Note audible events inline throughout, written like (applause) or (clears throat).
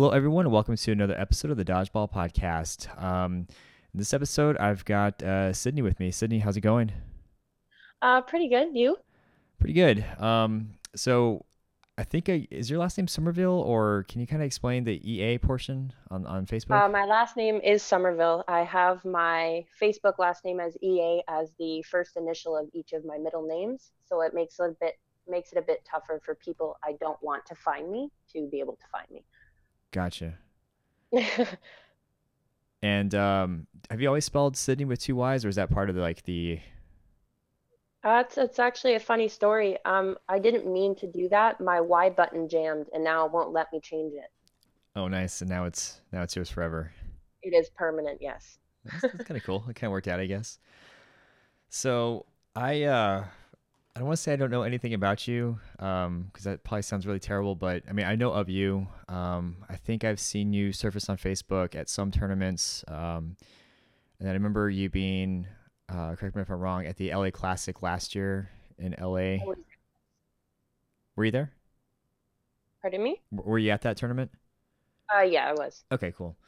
Hello, everyone, and welcome to another episode of the Dodgeball Podcast. Um, in this episode, I've got uh, Sydney with me. Sydney, how's it going? Uh, pretty good. You? Pretty good. Um, so, I think I, is your last name Somerville, or can you kind of explain the EA portion on on Facebook? Uh, my last name is Somerville. I have my Facebook last name as EA as the first initial of each of my middle names, so it makes it a bit makes it a bit tougher for people I don't want to find me to be able to find me. Gotcha. (laughs) And um, have you always spelled Sydney with two Y's, or is that part of the, like the? That's it's actually a funny story. Um, I didn't mean to do that. My Y button jammed, and now it won't let me change it. Oh, nice. And now it's now it's yours forever. It is permanent, yes. That's, that's kind of cool. It kind of worked out, I guess. So I uh, I don't want to say I don't know anything about you, um, because that probably sounds really terrible. But I mean, I know of you. Um, I think I've seen you surface on Facebook at some tournaments. Um, and I remember you being, uh, correct me if I'm wrong, at the LA Classic last year in LA. Were you there? Pardon me? W- Were you at that tournament? Uh, yeah, I was. Okay, cool.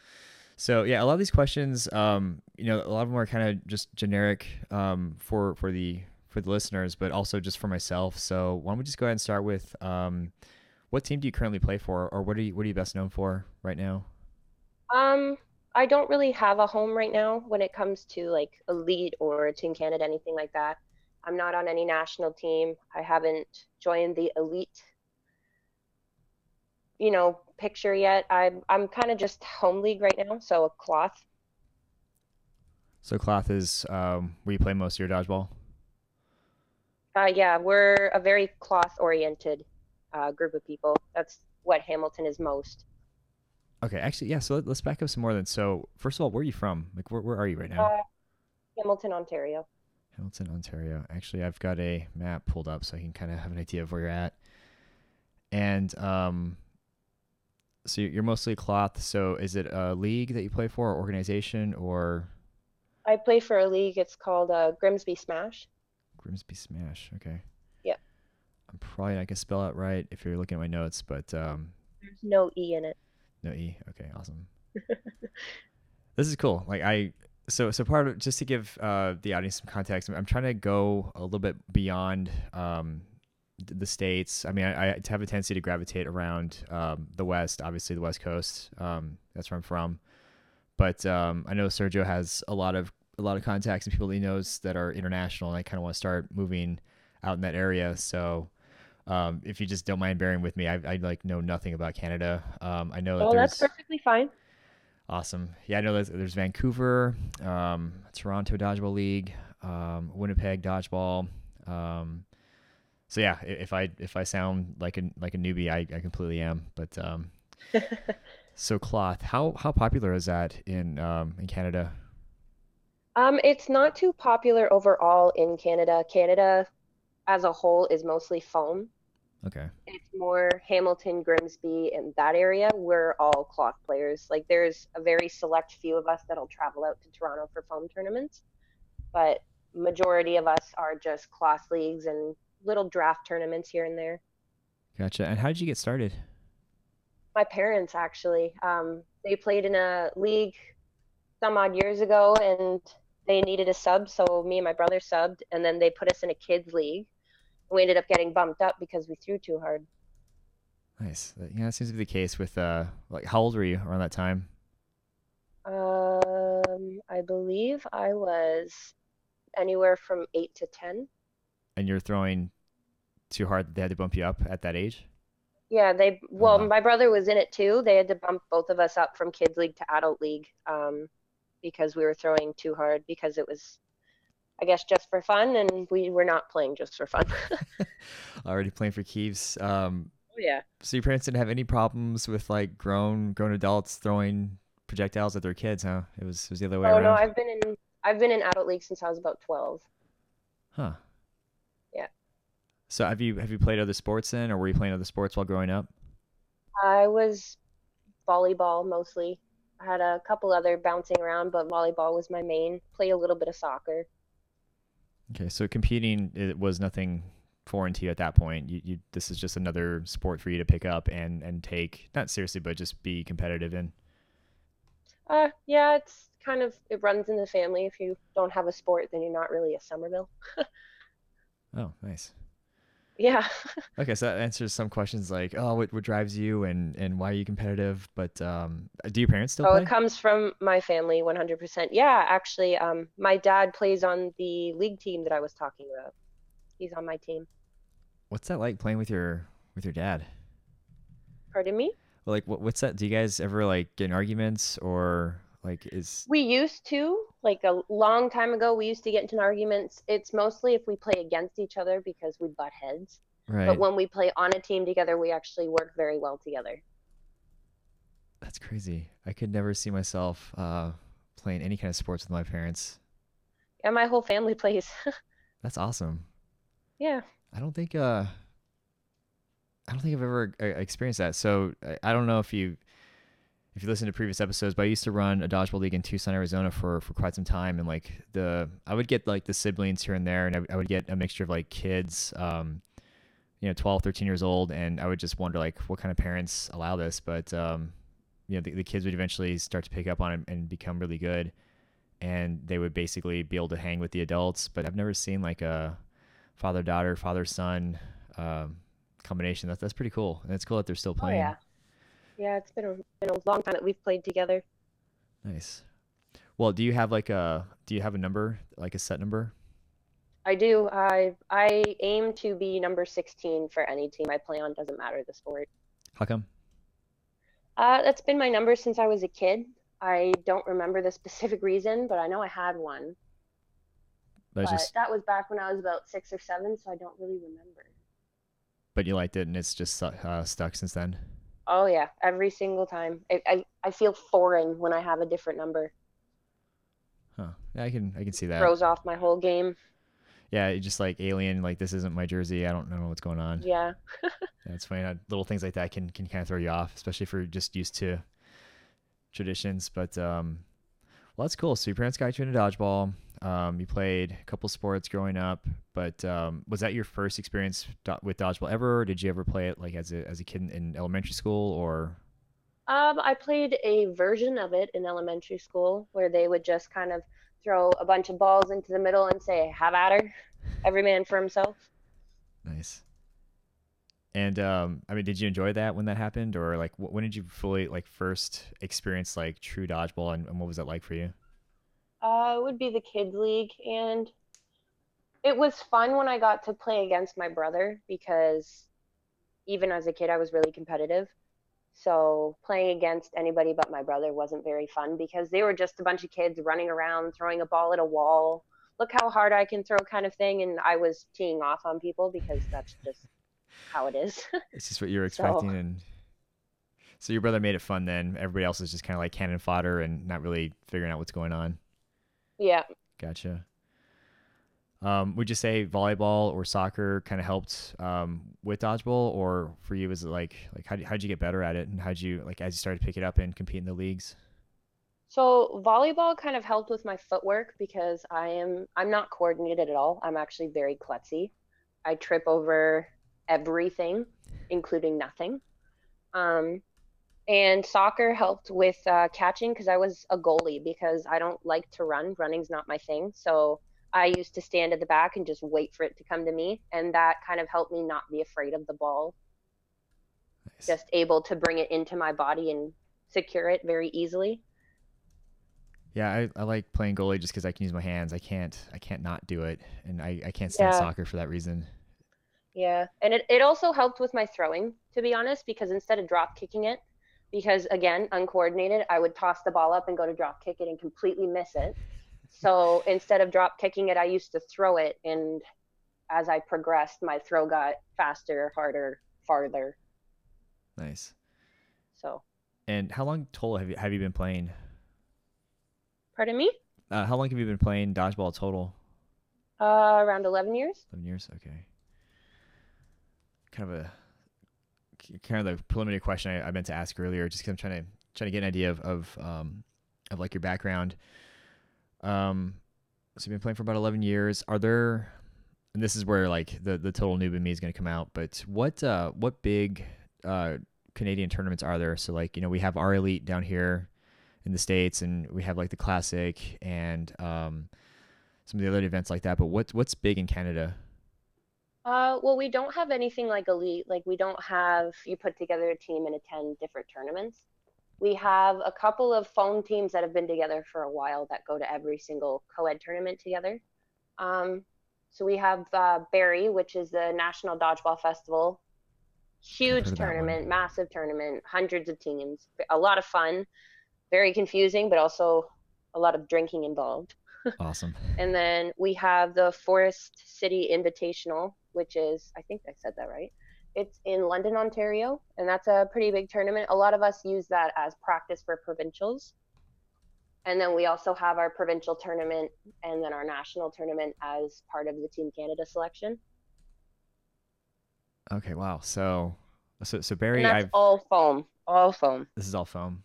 So yeah, a lot of these questions, um, you know, a lot of them are kind of just generic um, for for the for the listeners, but also just for myself. So why don't we just go ahead and start with um, what team do you currently play for, or what are you what are you best known for right now? Um, I don't really have a home right now when it comes to like elite or Team Canada, anything like that. I'm not on any national team. I haven't joined the elite, you know, picture yet. I'm I'm kind of just home league right now, so a cloth. So Cloth is um, where you play most of your dodgeball. Uh, yeah, we're a very cloth oriented uh, group of people. That's what Hamilton is most. Okay, actually, yeah. So let, let's back up some more then. So first of all, where are you from? Like, where where are you right now? Uh, Hamilton, Ontario. Hamilton, Ontario. Actually, I've got a map pulled up so I can kind of have an idea of where you're at. And um, so you're you're mostly cloth. So is it a league that you play for, or organization, or I play for a league. It's called uh, Grimsby Smash. Grimsby Smash? Okay. Yeah. I'm probably not gonna spell it right if you're looking at my notes, but um, There's no E in it. no E. Okay, awesome. (laughs) this is cool. Like I, so so part of just to give uh, the audience some context, I'm, I'm trying to go a little bit beyond um, the states. I mean, I, I have a tendency to gravitate around um, the West, obviously the West Coast. Um, that's where I'm from. But um, I know Sergio has a lot of a lot of contacts and people he knows that are international, and I kind of want to start moving out in that area. So. Um, if you just don't mind bearing with me, I, I like know nothing about Canada. Um, I know that Oh, that's perfectly fine. Awesome. Yeah, I know there's, there's Vancouver, um, Toronto Dodgeball League, um, Winnipeg Dodgeball. Um, so yeah, if I if I sound like a like a newbie, I, I completely am. But um, (laughs) so cloth, how how popular is that in um, in Canada? Um, it's not too popular overall in Canada. Canada as a whole is mostly foam. Okay. It's more Hamilton, Grimsby, and that area. We're all cloth players. Like there's a very select few of us that'll travel out to Toronto for foam tournaments, but majority of us are just cloth leagues and little draft tournaments here and there. Gotcha. And how did you get started? My parents actually, um, they played in a league some odd years ago and they needed a sub, so me and my brother subbed, and then they put us in a kids league. We ended up getting bumped up because we threw too hard. Nice. Yeah, that seems to be the case with uh, like how old were you around that time? Um, I believe I was anywhere from eight to ten. And you're throwing too hard that they had to bump you up at that age? Yeah, they, well, wow. my brother was in it too. They had to bump both of us up from kids league to adult league, um, because we were throwing too hard because it was, I guess, just for fun, and we were not playing just for fun. (laughs) (laughs) Already playing for keeps. Um, Oh yeah. So your parents didn't have any problems with like grown grown adults throwing projectiles at their kids, huh? It was it was the other way Oh around. no, I've been in I've been in adult league since I was about 12. Huh. Yeah. So have you have you played other sports then, or were you playing other sports while growing up? I was volleyball mostly. I had a couple other bouncing around, but volleyball was my main. Play a little bit of soccer. Okay, so competing it was nothing foreign to you at that point. You, you this is just another sport for you to pick up and and take not seriously, but just be competitive in. Uh, yeah, it's kind of it runs in the family. If you don't have a sport, then you're not really a Somerville. (laughs) oh, nice. Yeah. (laughs) okay, so that answers some questions like, oh, what, what drives you and and why are you competitive? But um, do your parents still oh, play? it comes from my family, 100%. Yeah, actually, um, my dad plays on the league team that I was talking about. He's on my team. What's that like playing with your with your dad? Pardon me? Well, like, what, what's that? Do you guys ever like get in arguments or like is? We used to, like a long time ago, we used to get into arguments. It's mostly if we play against each other because we butt heads. Right. But when we play on a team together, we actually work very well together. That's crazy. I could never see myself uh, playing any kind of sports with my parents. Yeah, my whole family (laughs) plays. That's awesome. yeah. I don't think uh I don't think I've ever uh, experienced that. So I, I don't know if you if you listen to previous episodes, but I used to run a dodgeball league in Tucson, Arizona for for quite some time, and like the I would get like the siblings here and there, and I, I would get a mixture of like kids, um, you know, 12, 13 years old, and I would just wonder like what kind of parents allow this, but um, you know, the, the kids would eventually start to pick up on it and become really good, and they would basically be able to hang with the adults. But I've never seen like a father daughter, father son um, combination. That's that's pretty cool, and it's cool that they're still Oh playing. yeah. Yeah, it's been a, been a long time that we've played together. Nice. Well, do you have like a do you have a number like a set number? I do. I I aim to be number 16 for any team I play on. Doesn't matter the sport. How come? Uh, that's been my number since I was a kid. I don't remember the specific reason, but I know I had one. That's But just that was back when I was about six or seven, so I don't really remember. but you liked it and it's just uh, stuck since then. Oh yeah, every single time. I, I I feel foreign when I have a different number. Huh. Yeah, I can I can see that. Throws off my whole game. Yeah, just like alien. Like this isn't my jersey. I don't know what's going on. Yeah. (laughs) It's funny. how little things like that can can kind of throw you off, especially if you're just used to traditions. But um, well, that's cool. So your parents got you into dodgeball. Um, you played a couple sports growing up, but um, was that your first experience do- with dodgeball ever? Or did you ever play it like as a as a kid in, in elementary school or? Um, I played a version of it in elementary school where they would just kind of throw a bunch of balls into the middle and say, "Have at her," every man for himself. Nice. And um, I mean, did you enjoy that when that happened, or like wh- when did you fully like first experience like true dodgeball, and, and what was that like for you? Uh, it would be the kids league, and it was fun when I got to play against my brother because even as a kid, I was really competitive. So playing against anybody but my brother wasn't very fun because they were just a bunch of kids running around, throwing a ball at a wall. Look how hard I can throw, kind of thing. And I was teeing off on people because that's just how it is. (laughs) It's just what you were So- expecting, and so your brother made it fun. Then everybody else is just kind of like cannon fodder and not really figuring out what's going on. yeah. Gotcha. Um, would you say volleyball or soccer kind of helped um, with dodgeball, or for you was it like like how how'd you get better at it, and how'd you like as you started to pick it up and compete in the leagues? So volleyball kind of helped with my footwork because I am I'm not coordinated at all. I'm actually very klutzy. I trip over everything, including nothing. Um, and soccer helped with uh, catching because I was a goalie because I don't like to run. Running's not my thing. So I used to stand at the back and just wait for it to come to me, and that kind of helped me not be afraid of the ball. Nice. Just able to bring it into my body and secure it very easily. Yeah, I, I like playing goalie just because I can use my hands. I can't I can't not do it, and I, I can't stand Yeah. soccer for that reason. Yeah, and it, it also helped with my throwing, to be honest, because instead of drop kicking it, because again, uncoordinated, I would toss the ball up and go to drop kick it and completely miss it. So instead of drop kicking it, I used to throw it, and as I progressed, my throw got faster, harder, farther. Nice. So, And how long total have you have you been playing? pardon me, Uh, how long have you been playing dodgeball total? uh, around 11 years. Eleven years. Okay. Kind of a kind of the preliminary question I, I meant to ask earlier, just because I'm trying to trying to get an idea of of um of like your background. Um, so you've been playing for about eleven years. Are there and this is where like the the total noob in me is going to come out. But what uh what big uh Canadian tournaments are there? So like you know we have our elite down here in the states, and we have like the classic and um some of the other events like that. But what's what's big in Canada? Uh, well, we don't have anything like elite. Like we don't have you put together a team and attend different tournaments. We have a couple of foam teams that have been together for a while that go to every single co-ed tournament together. Um, so we have uh, Barrie, which is the National Dodgeball Festival. Huge tournament, massive tournament, hundreds of teams, a lot of fun, very confusing, but also a lot of drinking involved. Awesome. (laughs) and then we have the Forest City Invitational, which is, I think I said that right. It's in London, Ontario, and that's a pretty big tournament. A lot of us use that as practice for provincials. And then we also have our provincial tournament and then our national tournament as part of the Team Canada selection. Okay, wow. So so so Barrie and that's I've, all foam. All foam. This is all foam.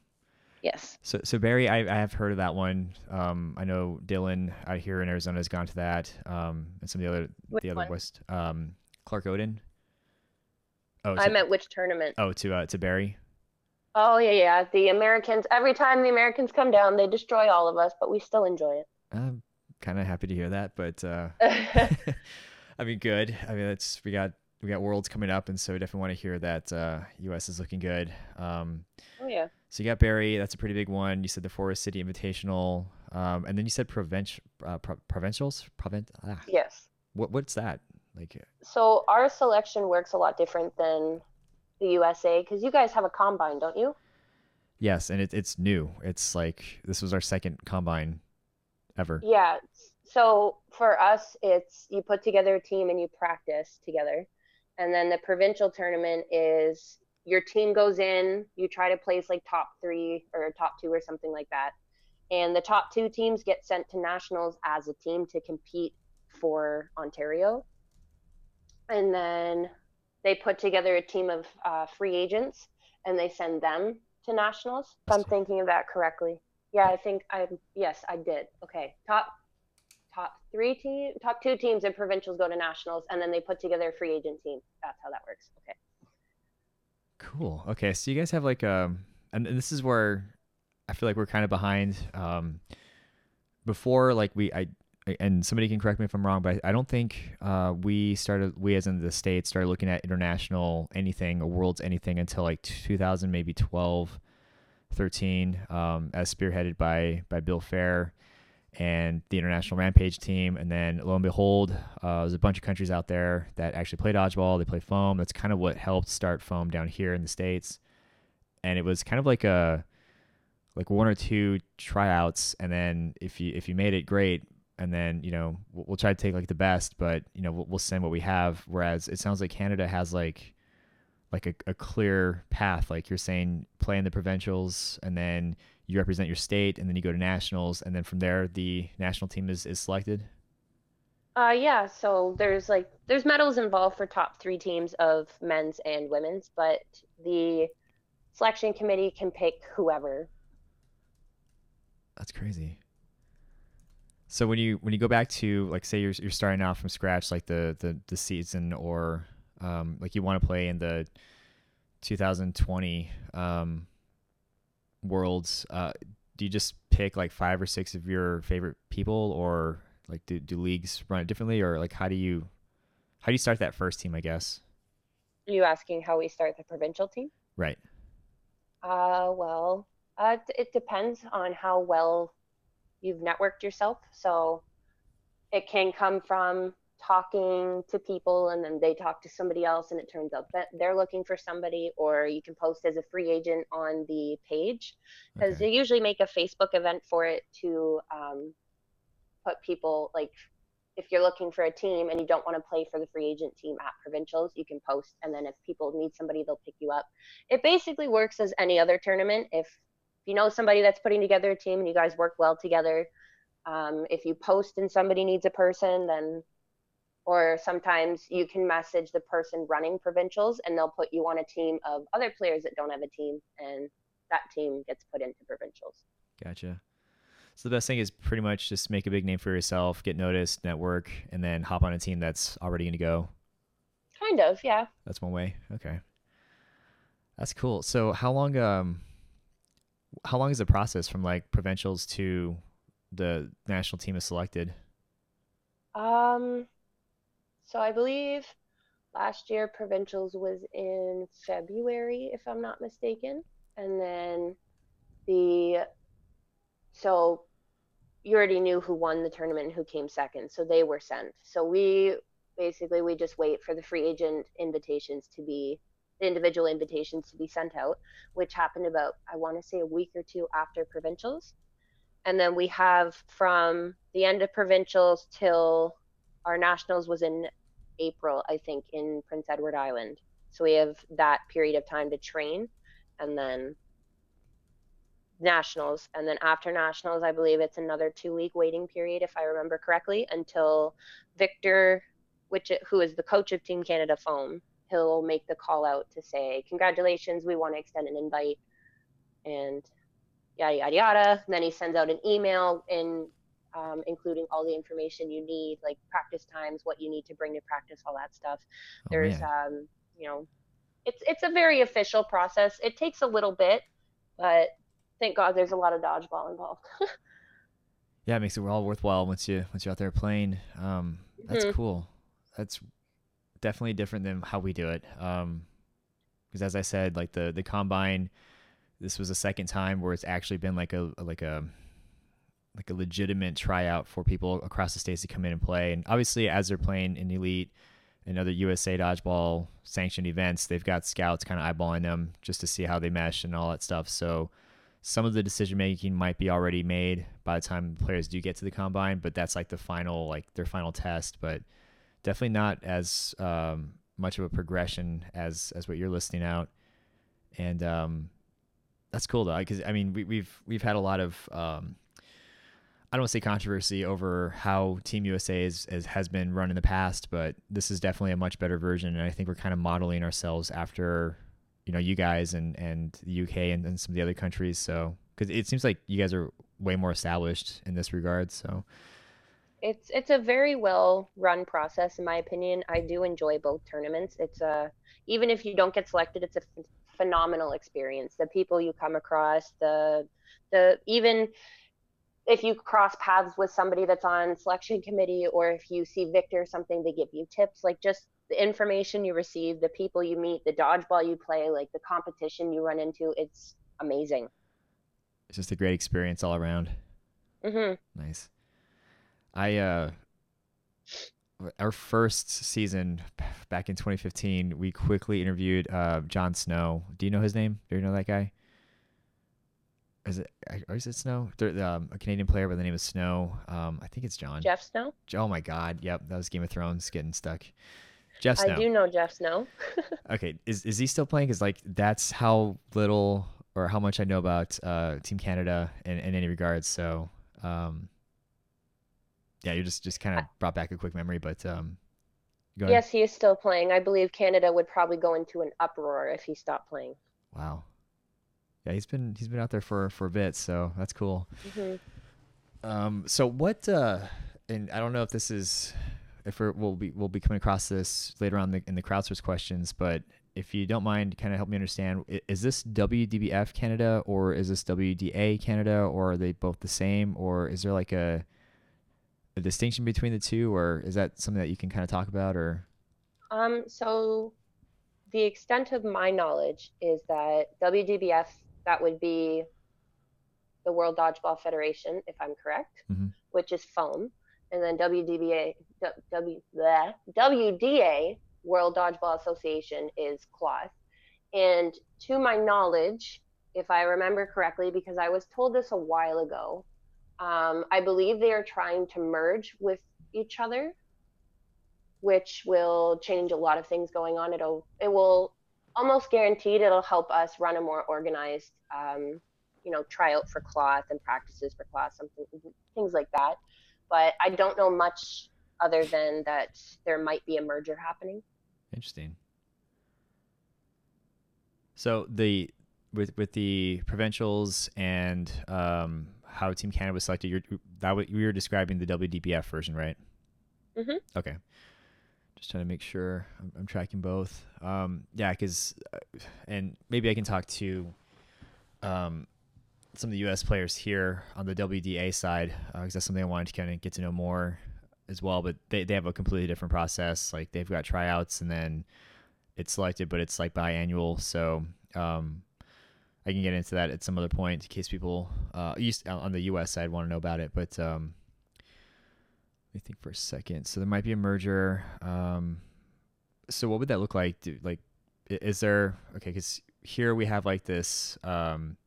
Yes. So, so Barrie, I, I have heard of that one. Um, I know Dylan out here in Arizona has gone to that. Um, and some of the other, which the other one? West, um, Clark Odin. Oh, I meant which tournament? Oh, to uh, to Barrie. Oh yeah, yeah. The Americans. Every time the Americans come down, they destroy all of us, but we still enjoy it. I'm kind of happy to hear that, but uh, (laughs) (laughs) I mean, good. I mean, that's we got we got worlds coming up, and so we definitely want to hear that uh, U.S. is looking good. Um, oh yeah. So you got Barrie. That's a pretty big one. You said the Forest City Invitational, um, and then you said provincial uh, pro- provincials. Provent. Ah. Yes. What what's that like? So our selection works a lot different than the USA because you guys have a combine, don't you? Yes, and it, it's new. It's like this was our second combine ever. Yeah. So for us, it's you put together a team and you practice together, and then the provincial tournament is your team goes in, you try to place like top three or top two or something like that. And the top two teams get sent to nationals as a team to compete for Ontario. And then they put together a team of uh, free agents and they send them to nationals. If I'm thinking of that correctly. Yeah, I think I yes, I did. Okay. Top top three team top two teams in provincials go to nationals and then they put together a free agent team. That's how that works. Okay. Cool. Okay, so you guys have like um, and, and this is where I feel like we're kind of behind. Um, before like we I and somebody can correct me if I'm wrong, but I, don't think uh, we started we as in the states started looking at international anything or worlds anything until like 2000 maybe 12, 13, um, as spearheaded by by Bill Fair and the international rampage team. And then lo and behold uh, there's a bunch of countries out there that actually play dodgeball they play foam. That's kind of what helped start foam down here in the states. And it was kind of like a like one or two tryouts. And then if you if you made it great and then you know we'll, we'll try to take like the best but you know we'll, we'll send what we have. Whereas it sounds like canada has like like a, a clear path like you're saying play in the provincials and then you represent your state and then you go to nationals and then from there the national team is, is selected? Uh yeah so there's like there's medals involved for top three teams of men's and women's but the selection committee can pick whoever. That's crazy so when you when you go back to like say you're, you're starting out from scratch like the the, the season or um, like you want to play in the 2020 um, worlds, uh, do you just pick like five or six of your favorite people, or like do, do leagues run it differently, or like how do you how do you start that first team? I guess. Are you asking how we start the provincial team? Right. Uh, well, uh, it depends on how well you've networked yourself. So it can come from talking to people and then they talk to somebody else and it turns out that they're looking for somebody or you can post as a free agent on the page because okay. they usually make a facebook event for it to um, put people like if you're looking for a team and you don't want to play for the free agent team at provincials you can post and then if people need somebody they'll pick you up it basically works as any other tournament if you know somebody that's putting together a team and you guys work well together um, if you post and somebody needs a person then or sometimes you can message the person running provincials and they'll put you on a team of other players that don't have a team and that team gets put into provincials gotcha So the best thing is pretty much just make a big name for yourself, get noticed, network, and then hop on a team that's already going to go. Kind of, yeah. That's one way. Okay. That's cool. So how long um how long is the process from like provincials to the national team is selected? Um so I believe last year provincials was in February if I'm not mistaken. And then the so you already knew who won the tournament and who came second. So they were sent. So we basically we just wait for the free agent invitations to be individual invitations to be sent out, which happened about, I want to say, a week or two after provincials. And then we have from the end of provincials till our nationals was in April, I think, in Prince Edward Island. So we have that period of time to train and then nationals. And then after nationals, I believe it's another two week waiting period, if I remember correctly, until Victor, which who is the coach of Team Canada Foam, he'll make the call out to say, Congratulations, we want to extend an invite and yada yada yada. And then he sends out an email in um, including all the information you need, like practice times, what you need to bring to practice, all that stuff. Oh, There's um, you know, it's it's a very official process. It takes a little bit, but thank God there's a lot of dodgeball involved. (laughs) yeah, it makes it all worthwhile once you once you're out there playing. Um, that's mm-hmm. cool. That's definitely different than how we do it. Um, because as I said, like the the combine, this was the second time where it's actually been like a like a like a legitimate tryout for people across the states to come in and play. And obviously, as they're playing in elite and other USA dodgeball sanctioned events, they've got scouts kind of eyeballing them just to see how they mesh and all that stuff. So some of the decision making might be already made by the time players do get to the combine, but that's like the final like their final test. But definitely not as um, much of a progression as as what you're listing out, and um, that's cool though because I mean we, we've, we've had a lot of um, I don't want to say controversy over how Team USA is, is, has been run in the past, but this is definitely a much better version, and I think we're kind of modeling ourselves after you know you guys and and the UK and, and some of the other countries. So because it seems like you guys are way more established in this regard, so it's it's a very well run process in my opinion. I do enjoy both tournaments. It's a even if you don't get selected, it's a phenomenal experience. The people you come across, the the even if you cross paths with somebody that's on selection committee or if you see Victor something, they give you tips. Like just the information you receive, the people you meet, the dodgeball you play, like the competition you run into, it's amazing. It's just a great experience all around. Mm-hmm. Nice. I uh our first season back in 2015, we quickly interviewed uh, John Snow. Do you know his name? Do you know that guy? Is it or is it Snow? Um, a Canadian player by the name of Snow. Um, I think it's John. Jeff Snow. Oh my God! Yep, that was Game of Thrones getting stuck. Jeff Snow. I do know Jeff Snow. (laughs) okay, is is he still playing? Because like that's how little or how much I know about uh, Team Canada in, in any regards. So um, yeah, you just just kind of brought back a quick memory, but um, yes, he is still playing. I believe Canada would probably go into an uproar if he stopped playing. Wow. Yeah, he's been he's been out there for for a bit, so that's cool. Mm-hmm. Um, so what? Uh, and I don't know if this is if we will be we'll be coming across this later on the, in the crowdsource questions, but if you don't mind, kind of help me understand: is this WDBF Canada or is this WDA Canada, or are they both the same, or is there like a a distinction between the two, or is that something that you can kind of talk about, or? Um, so the extent of my knowledge is that WDBF, that would be the World Dodgeball Federation, if I'm correct, mm-hmm. which is foam, and then WDBA, w, bleh, WDA, World Dodgeball Association, is cloth. And to my knowledge, if I remember correctly, because I was told this a while ago, um, I believe they are trying to merge with each other, which will change a lot of things going on. It'll it will almost guaranteed it'll help us run a more organized, um, you know, tryout for cloth and practices for cloth, something things like that. But I don't know much other than that there might be a merger happening. Interesting. So the with with the provincials and um, how Team Canada was selected, you're that what you were describing the WDBF version, right? Mhm. Okay. Just trying to make sure I'm, I'm tracking both. Um, yeah, because and maybe I can talk to um, some of the U.S. players here on the WDA side because that's something I wanted to kind of get to know more as well. But they they have a completely different process. Like they've got tryouts and then it's selected, but it's like biannual. So um, I can get into that at some other point in case people uh, on the U.S. side want to know about it. But um, let me think for a second. So there might be a merger. Um, so what would that look like? Do, like, is there okay? Because here we have like this. Um,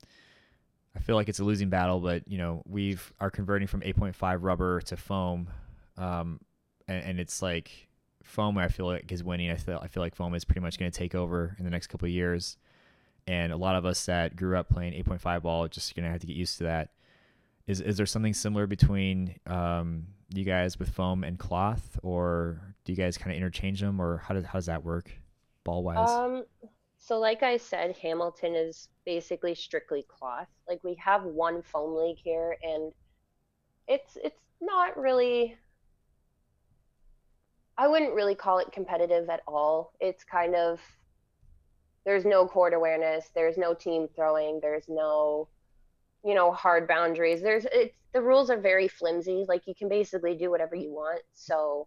I feel like it's a losing battle, but you know we've are converting from 8.5 rubber to foam, um, and, and it's like foam. I feel like is winning. I feel I feel like foam is pretty much going to take over in the next couple of years, and a lot of us that grew up playing 8.5 ball just to have to get used to that. Is is there something similar between um, you guys with foam and cloth, or do you guys kind of interchange them, or how does how does that work, ball wise? Um, so like I said, Hamilton is basically strictly cloth. Like we have one foam league here, and it's it's not really. I wouldn't really call it competitive at all. It's kind of there's no court awareness, there's no team throwing, there's no, you know, hard boundaries. There's it's the rules are very flimsy. Like you can basically do whatever you want. So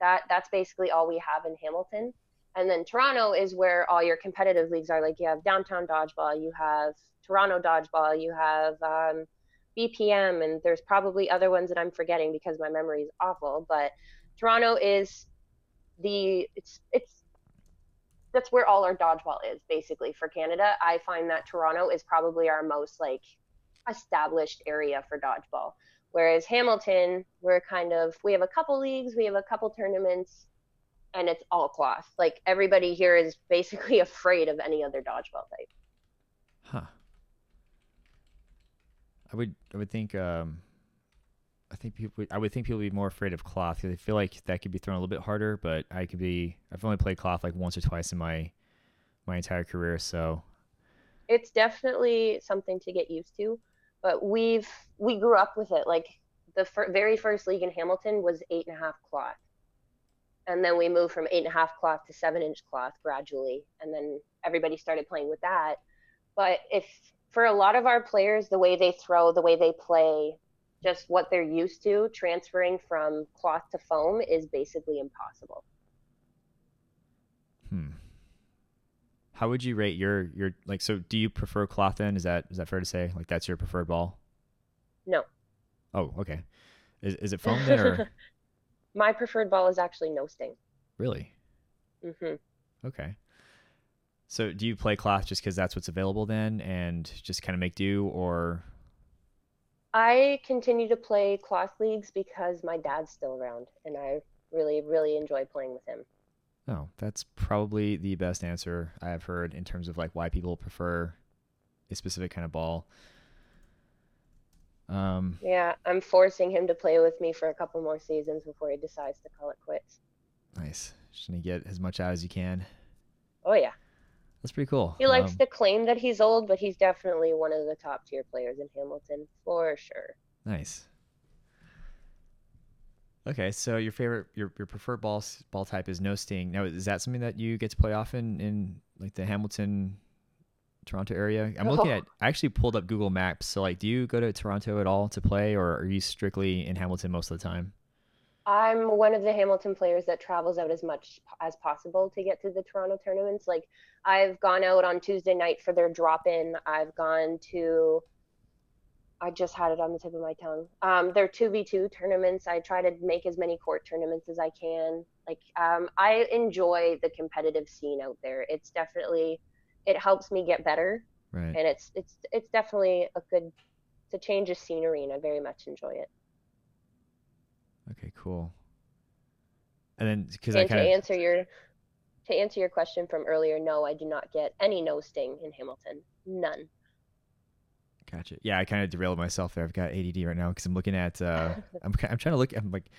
that that's basically all we have in Hamilton. And then Toronto is where all your competitive leagues are. Like you have downtown dodgeball, you have Toronto dodgeball, you have um, BPM, and there's probably other ones that I'm forgetting because my memory is awful. But Toronto is the it's it's that's where all our dodgeball is basically for Canada. I find that Toronto is probably our most like established area for dodgeball. Whereas Hamilton, we're kind of we have a couple leagues, we have a couple tournaments, and it's all cloth. Like everybody here is basically (laughs) afraid of any other dodgeball type. Huh. I would I would think um I think people would- I would think people would be more afraid of cloth because I feel like that could be thrown a little bit harder. But I could be I've only played cloth like once or twice in my my entire career, so It's definitely something to get used to, but we've we grew up with it. Like the fir- very first league in Hamilton was eight and a half cloth, and then we moved from eight and a half cloth to seven inch cloth gradually, and then everybody started playing with that. But if for a lot of our players, the way they throw, the way they play, just what they're used to, transferring from cloth to foam is basically impossible. hmm. How would you rate your your like so do you prefer cloth then? Is that is that fair to say? Like that's your preferred ball? No. Oh, okay. Is is it foam then or (laughs) My preferred ball is actually no sting. really? hmm Okay. So do you play cloth just because that's what's available then, and just kind of make do, or I continue to play cloth leagues because my dad's still around and I really, really enjoy playing with him. Oh, That's probably the best answer I have heard in terms of like why people prefer a specific kind of ball. Um, Yeah, I'm forcing him to play with me for a couple more seasons before he decides to call it quits. nice. Just gonna get as much out as you can. Oh, yeah. That's pretty cool. He likes Um, to claim that he's old, but he's definitely one of the top tier players in Hamilton for sure. Nice. Okay, so your favorite, your your preferred ball ball type is no sting. Now, is that something that you get to play often in like the Hamilton, Toronto area? I'm looking Oh. at. I actually pulled up Google Maps. So, like, do you go to Toronto at all to play, or are you strictly in Hamilton most of the time? I'm one of the Hamilton players that travels out as much as possible to get to the Toronto tournaments. Like I've gone out on Tuesday night for their drop in. I've gone to I just had it on the tip of my tongue. Um, their 2v2 tournaments. I try to make as many court tournaments as I can. Like um, I enjoy the competitive scene out there. It's definitely it helps me get better Right. and it's it's it's definitely a good it's a change of scenery and I very much enjoy it. Okay. Cool. And then because I to kind of answer your to answer your question from earlier, no, I do not get any no sting in Hamilton. None. Gotcha. Yeah, I kind of derailed myself there. I've got ADD right now because I'm looking at. Uh, (laughs) I'm I'm trying to look. I'm like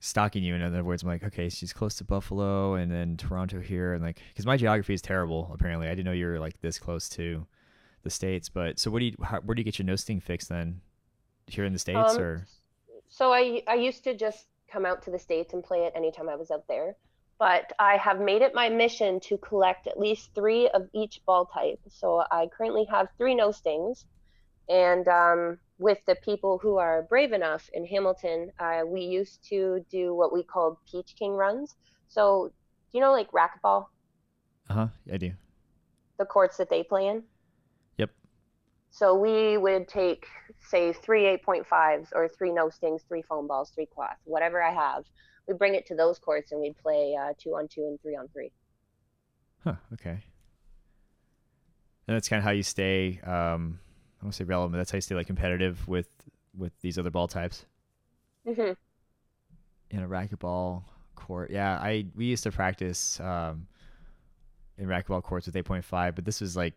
stalking you. In other words, I'm like, okay, she's close to Buffalo, and then Toronto here, and like, because my geography is terrible. Apparently, I didn't know you were like this close to the states. But so what do you? How, where do you get your no sting fix then? Here in the states Um, or? So I I used to just come out to the states and play it anytime I was out there. But I have made it my mission to collect at least three of each ball type. So I currently have three no stings, and um, with the people who are brave enough in Hamilton, uh, we used to do what we called Peach King runs. So do you know, like racquetball, Uh huh. I do. the courts that they play in. So we would take, say, three 8.5s or three no stings, three foam balls, three cloth, whatever I have. We bring it to those courts and we'd play uh, two on two and three on three. Huh. Okay. And that's kind of how you stay. Um, I don't say relevant. But that's how you stay like competitive with with these other ball types. Mm-hmm. in a racquetball court. Yeah, I we used to practice um, in racquetball courts with 8.5, but this was like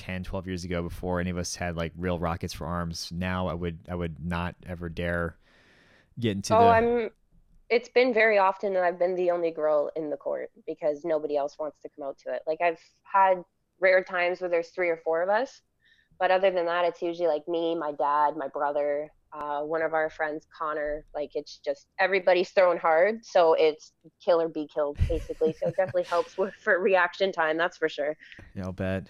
10, 12 years ago before any of us had like real rockets for arms. Now I would I would not ever dare get into Oh, the I'm. It's been very often that I've been the only girl in the court because nobody else wants to come out to it. Like I've had rare times where there's three or four of us, but other than that, it's usually like me, my dad, my brother, uh, one of our friends, Connor. Like it's just everybody's throwing hard, so it's kill or be killed basically. So it definitely (laughs) helps with for reaction time. That's for sure. Yeah, I'll bet.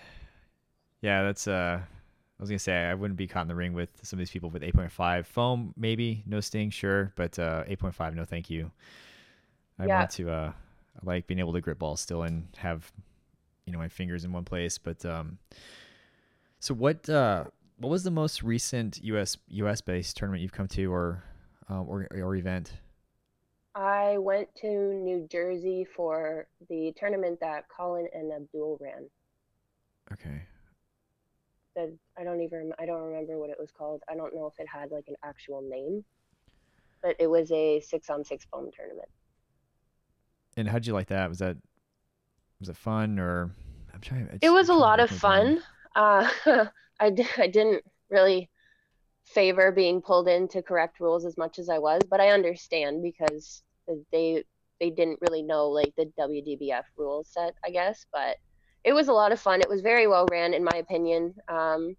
Yeah, that's uh I was gonna say I wouldn't be caught in the ring with some of these people with 8.5 foam, maybe no sting, sure, but uh, 8.5, no, thank you. I Yeah. want to. Uh, I like being able to grip balls still and have, you know, my fingers in one place. But um, so what? Uh, what was the most recent U.S. U.S. based tournament you've come to, or um, or or event? I went to New Jersey for the tournament that Colin and Abdul ran. Okay. The I don't even I don't remember what it was called. I don't know if it had like an actual name, but it was a six on six foam tournament. And how'd you like that? Was that was it fun or? I'm trying. I It was a I'm trying to lot of think my brain. fun. Uh, (laughs) I I didn't really favor being pulled in to correct rules as much as I was, but I understand because they they didn't really know like the WDBF rule set, I guess. But it was a lot of fun. It was very well ran, in my opinion. Um,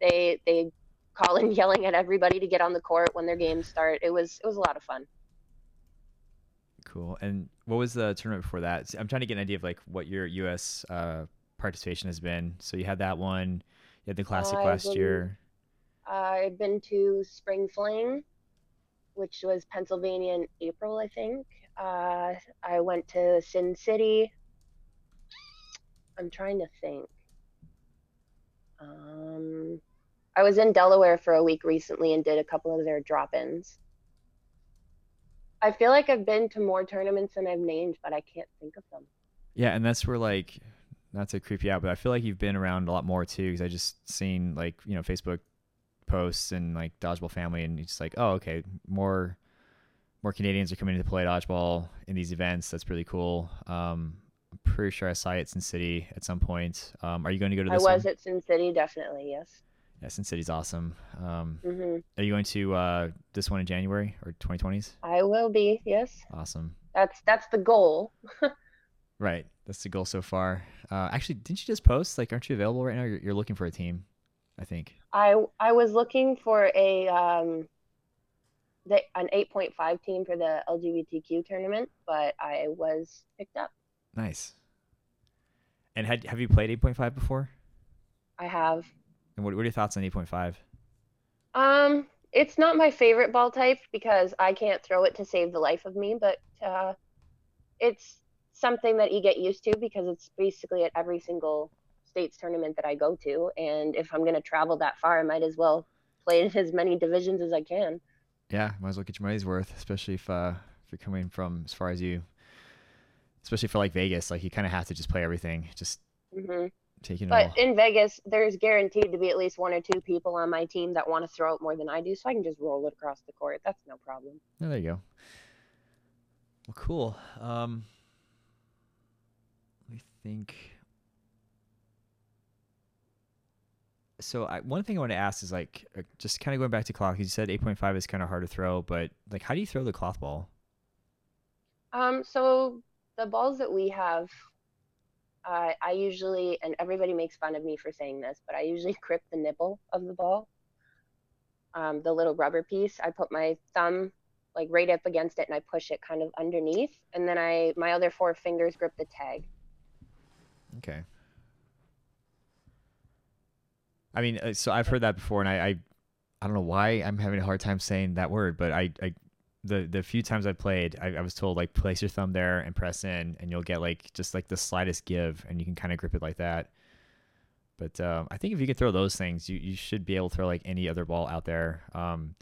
they they Colin (laughs) yelling at everybody to get on the court when their games start. It was it was a lot of fun. Cool. And what was the tournament before that? I'm trying to get an idea of like what your U.S. Uh, participation has been. So you had that one. You had the classic I've last been- year. I've been to Spring Fling, which was Pennsylvania in April, I think. Uh, I went to Sin City. I'm trying to think. Um, I was in Delaware for a week recently and did a couple of their drop-ins. I feel like I've been to more tournaments than I've named, but I can't think of them. Yeah, and that's where like, not to creep you out, but I feel like you've been around a lot more too. Because I just seen like you know Facebook posts and like dodgeball family, and it's like, oh okay, more more Canadians are coming to play dodgeball in these events. That's pretty cool. Um, pretty sure I saw it at Sin City at some point. Um, are you going to go to I this was one? at Sin City, definitely, yes. Yeah, Sin City's awesome. Um, hmm Are you going to uh, this one in January or 2020s? I will be, yes. Awesome. That's that's the goal. (laughs) Right. That's the goal so far. Uh, actually, didn't you just post? Like, aren't you available right now? You're, you're looking for a team, I think. I I was looking for a um the, an 8.5 team for the LGBTQ tournament, but I was picked up. Nice. And had have you played 8.5 before? I have. And what, what are your thoughts on 8.5? Um, it's not my favorite ball type because I can't throw it to save the life of me, but uh, it's something that you get used to because it's basically at every single states tournament that I go to, and if I'm going to travel that far, I might as well play in as many divisions as I can. Yeah, might as well get your money's worth, especially if uh, if you're coming from as far as you, especially for like Vegas. Like, you kind of have to just play everything, just hmm take it all. But in Vegas, there's guaranteed to be at least one or two people on my team that want to throw it more than I do, so I can just roll it across the court. That's no problem. Oh, there you go. Well, cool. Um, I think. So, I, one thing I want to ask is like, uh, just kind of going back to cloth. 'cause You said 8.5 is kind of hard to throw, but like, how do you throw the cloth ball? Um, so the balls that we have, uh, I usually, and everybody makes fun of me for saying this, but I usually (laughs) grip the nipple of the ball, um, the little rubber piece. I put my thumb like right up against it and I push it kind of underneath, and then I my other four fingers grip the tag. Okay. I mean, uh, so I've heard that before, and I, I, I don't know why I'm having a hard time saying that word, but I, I the the few times I played, I, I, was told like place your thumb there and press in, and you'll get like just like the slightest give, and you can kind of grip it like that. But um, I think if you can throw those things, you, you should be able to throw like any other ball out there. Um,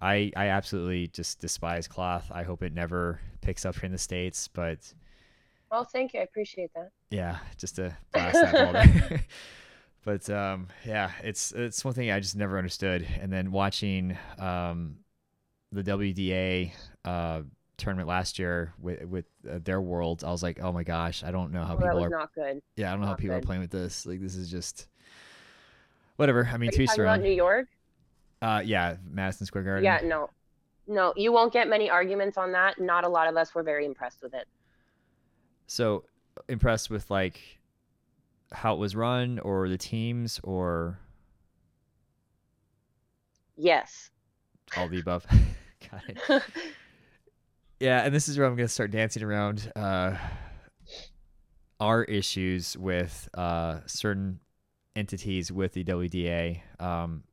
I I absolutely just despise cloth. I hope it never picks up here in the states, but. Well, thank you. I appreciate that. Yeah, just to (laughs) blast that ball there. (laughs) but um, yeah, it's it's one thing I just never understood. And then watching um, the WDA uh, tournament last year with with uh, their worlds, I was like, oh my gosh, I don't know how well, people are not good. Yeah, I don't know not how people good. are playing with this. Like this is just whatever. I mean, Are to you each talking about. New York? Uh, yeah, Madison Square Garden. Yeah, no, no, you won't get many arguments on that. Not a lot of us were very impressed with it. So impressed with like how it was run, or the teams, or Yes. all the above. (laughs) (laughs) Got it. (laughs) Yeah, and this is where I'm gonna start dancing around uh, our issues with uh, certain entities with the WDA. Um,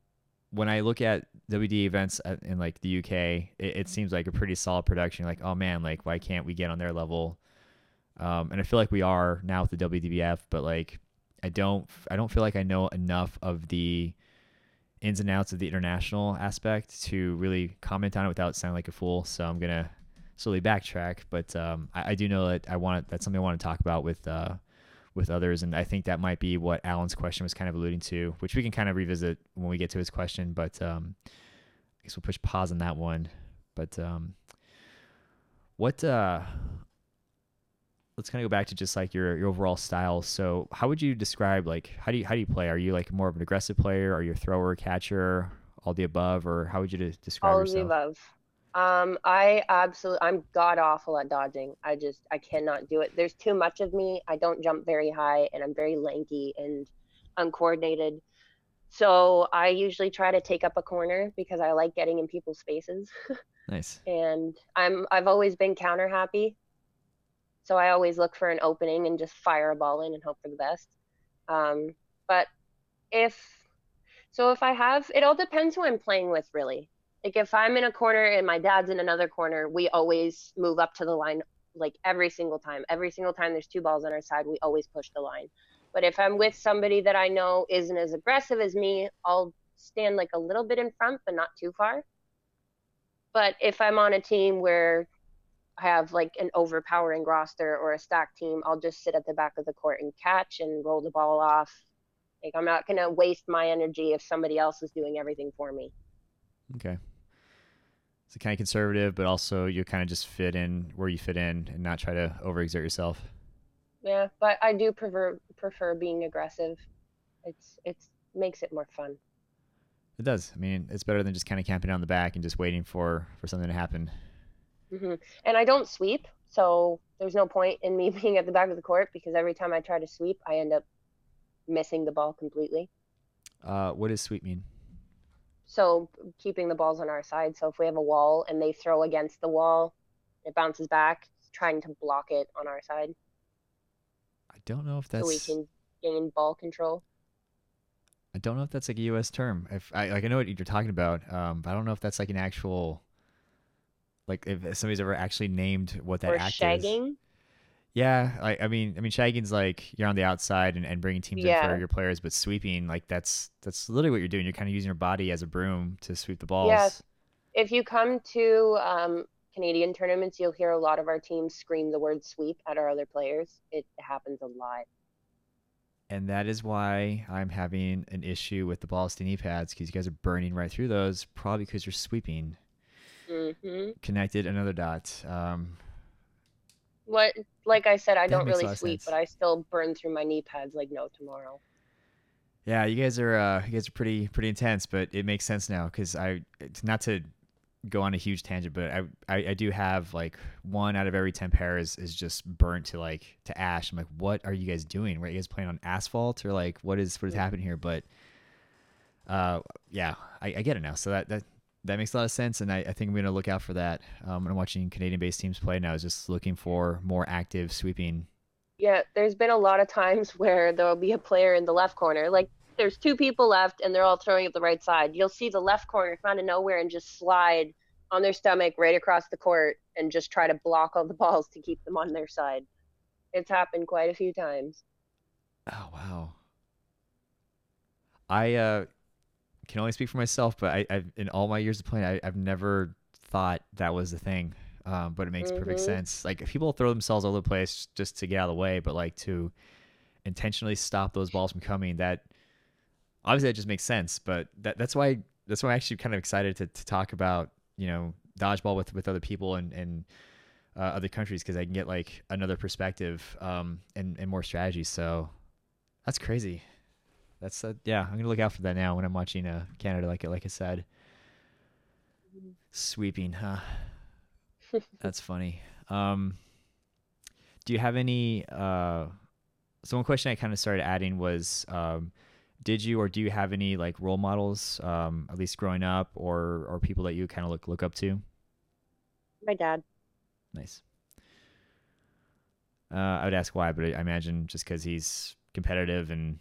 when I look at WDA events in like the UK, it, it seems like a pretty solid production. Like, oh man, like why can't we get on their level? Um, and I feel like we are now with the WDBF, but like I don't, I don't feel like I know enough of the ins and outs of the international aspect to really comment on it without sounding like a fool. So I'm gonna slowly backtrack, but um, I, I do know that I want that's something I want to talk about with uh, with others, and I think that might be what Alan's question was kind of alluding to, which we can kind of revisit when we get to his question. But um, I guess we'll push pause on that one. But um, what? Uh, let's kind of go back to just like your your overall style. So, how would you describe like how do you how do you play? Are you like more of an aggressive player? Are you a thrower, catcher, all the above, or how would you de- describe All of yourself? the above. Um, I absolutely, I'm god awful at dodging. I just, I cannot do it. There's too much of me. I don't jump very high, and I'm very lanky and uncoordinated. So I usually try to take up a corner because I like getting in people's spaces. (laughs) Nice. and I'm, I've always been counter happy. So I always look for an opening and just fire a ball in and hope for the best. Um, but if, so if I have, it all depends who I'm playing with, really. Like if I'm in a corner and my dad's in another corner, we always move up to the line like every single time. Every single time there's two balls on our side, we always push the line. But if I'm with somebody that I know isn't as aggressive as me, I'll stand like a little bit in front, but not too far. But if I'm on a team where have like an overpowering roster or a stacked team, I'll just sit at the back of the court and catch and roll the ball off. Like I'm not gonna waste my energy if somebody else is doing everything for me. Okay. So kind of conservative, but also you kind of just fit in where you fit in and not try to overexert yourself. Yeah, but I do prefer prefer being aggressive. It's it's makes it more fun. It does. I mean, it's better than just kind of camping on the back and just waiting for for something to happen. Hmm And I don't sweep, so there's no point in me (laughs) being at the back of the court because every time I try to sweep, I end up missing the ball completely. Uh, what does sweep mean? So keeping the balls on our side. So if we have a wall and they throw against the wall, it bounces back, trying to block it on our side I don't know if that's. so we can gain ball control. I don't know if that's like a U.S. term. If I like, I know what you're talking about, um, but I don't know if that's like an actual. Like if somebody's ever actually named what that or act is. Yeah, I, I mean, I mean, shagging's like you're on the outside and, and bringing teams in for your players, but sweeping, like that's that's literally what you're doing. You're kind of using your body as a broom to sweep the balls. Yes. If you come to um, Canadian tournaments, you'll hear a lot of our teams scream the word sweep at our other players. It happens a lot. And that is why I'm having an issue with the Ball State knee pads because you guys are burning right through those, probably because you're sweeping. Hmm Connected another dot. Um, What, like I said, I don't really lot of sweep, sense. but I still burn through my knee pads like no tomorrow. yeah, you guys are uh, you guys are pretty pretty intense, but it makes sense now because I it's not to go on a huge tangent, but I, I, I do have like one out of every ten pairs is just burnt to like to ash. I'm like, what are you guys doing? Are you guys playing on asphalt or like what is what is happening here? But uh, yeah, I, I get it now. So that that that makes a lot of sense, and I, I think I'm gonna look out for that. Um, when I'm watching Canadian-based teams play now, was just looking for more active sweeping. Yeah, there's been a lot of times (laughs) where there'll be a player in the left corner, like there's two people left and they're all throwing at the right side. You'll see the left corner come out of nowhere and just slide on their stomach right across the court and just try to block all the (laughs) balls to keep them on their side. It's happened quite a few times. Oh wow. I uh, can only speak for myself, but I, I've in all my years of playing, I, I've never thought that was the thing. Um, but it makes perfect Mhm. sense. Like if people throw themselves all over the place just to get out of the way, but like to intentionally stop those balls from coming, that obviously that just makes sense. But that that's why that's why I'm actually kind of excited to, to talk about you know dodgeball with with other people and and uh, other countries because I can get like another perspective um, and and more strategies. So that's crazy. That's uh, yeah. I'm gonna look out for that now when I'm watching uh, Canada. Like like I said, sweeping, huh? (laughs) That's funny. Um, do you have any? Uh, so one question I kind of started adding was, um, did you or do you have any like role models, um, at least growing up, or or people that you kind of look look up to? My dad. Nice. Uh, I would ask why, but I I imagine just because he's competitive and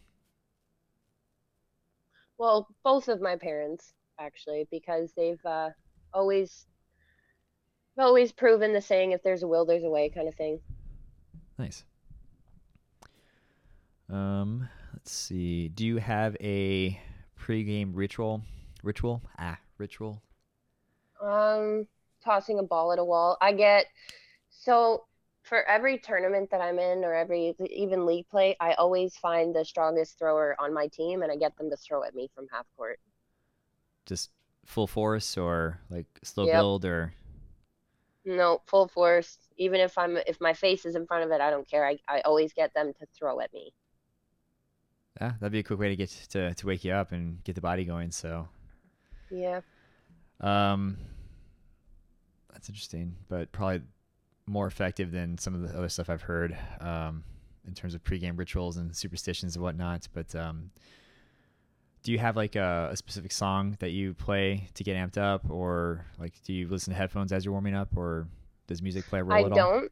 Well, both of my parents actually, because they've uh, always always proven the saying, "If there's a will, there's a way," kind of thing. nice. Um, let's see. Do you have a pregame ritual? Ritual? Ah, ritual. Um, tossing a ball at a wall. I get so for every tournament that I'm in or every even league play, I always find the strongest thrower on my team and I get them to throw at me from half court. Just full force or like slow Yep. build or No, full force. Even if I'm if my face is in front of it, I don't care. I I always get them to throw at me. yeah, that'd be a quick way to get to to wake you up and get the body going. So, Yeah. um, that's interesting, but probably more effective than some of the other stuff I've heard um, in terms of pregame rituals and superstitions and whatnot. But um, do you have like a, a specific song that you play to get amped up, or like do you listen to headphones as you're warming up, or does music play a role I at all? I don't.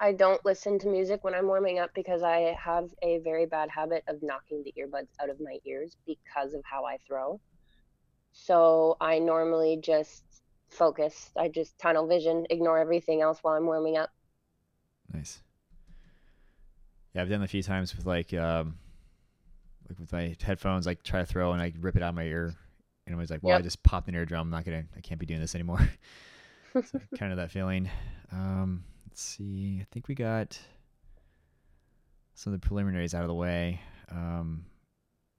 I don't listen to music when I'm warming up because I have a very bad habit of knocking the earbuds out of my ears because of how I throw. So I normally just focus. I just tunnel vision, ignore everything else while I'm warming up. Nice. Yeah, I've done a few times with like um like with my headphones, like try to throw and I rip it out of my ear. And I was like, well, I just popped an eardrum. I'm not gonna I can't be doing this anymore. (laughs) so (laughs) kind of that feeling. Um let's see. I think we got some of the preliminaries out of the way. Um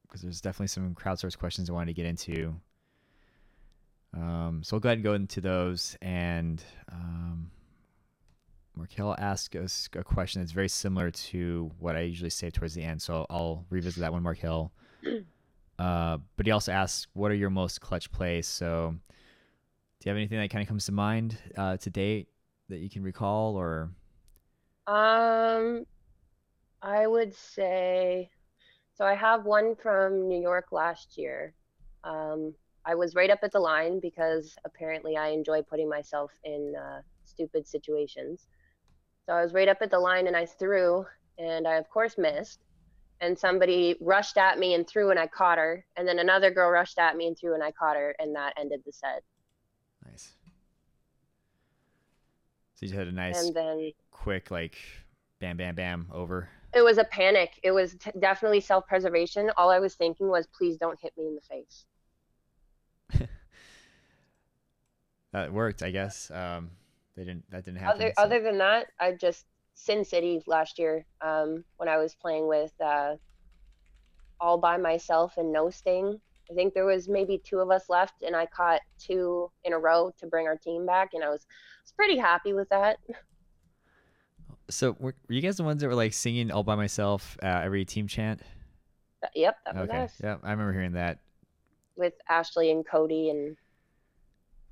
because there's definitely some crowdsourced questions I wanted to get into. Um, so we'll go ahead and go into those. And um, Markel asked us a question that's very similar to what I usually say towards the end. So I'll revisit that one, Markel. (clears throat) Uh, but he also asked, "What are your most clutch plays?" So, do you have anything that kind of comes to mind uh, to date that you can recall, or Um, I would say, so I have one from New York last year. Um, I was right up at the line because apparently I enjoy putting myself in uh, stupid situations. So I was right up at the line and I threw, and I of course missed. And somebody rushed at me and threw, and I caught her. And then another girl rushed at me and threw, and I caught her, and that ended the set. nice? So you had a nice, And then quick, like, bam, bam, bam, over. it was a panic. It was t- definitely self preservation. All I was thinking was, please don't hit me in the face. (laughs) That worked, I guess. Um, they didn't. That didn't happen. Other so- other than that, I just Sin City last year um, when I was playing with uh, all by myself and no sting. I think there was maybe two of us left, and I caught two in a row to bring our team back, and I was was pretty happy with that. So were, were you guys the ones that were like singing all by myself uh, every team chant? Yep, that was Okay, us yeah, I remember hearing that. With Ashley and Cody and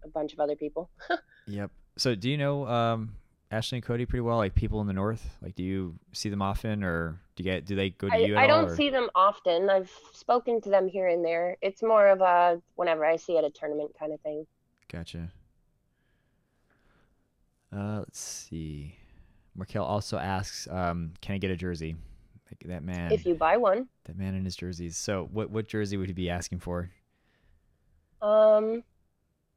a bunch of other people. (laughs) yep. So do you know um, Ashley and Cody pretty well? Like people in the north? Like do you see them often, or do you get do they go to I, you? I don't all, see them often. I've spoken to them here and there. It's more of a whenever I see at a tournament kind of thing. Gotcha. Uh, let's see. Markel also asks, um, "Can I get a jersey?" Like that man. If you buy one, that man in his jerseys. So, what what jersey would he be asking for? Um,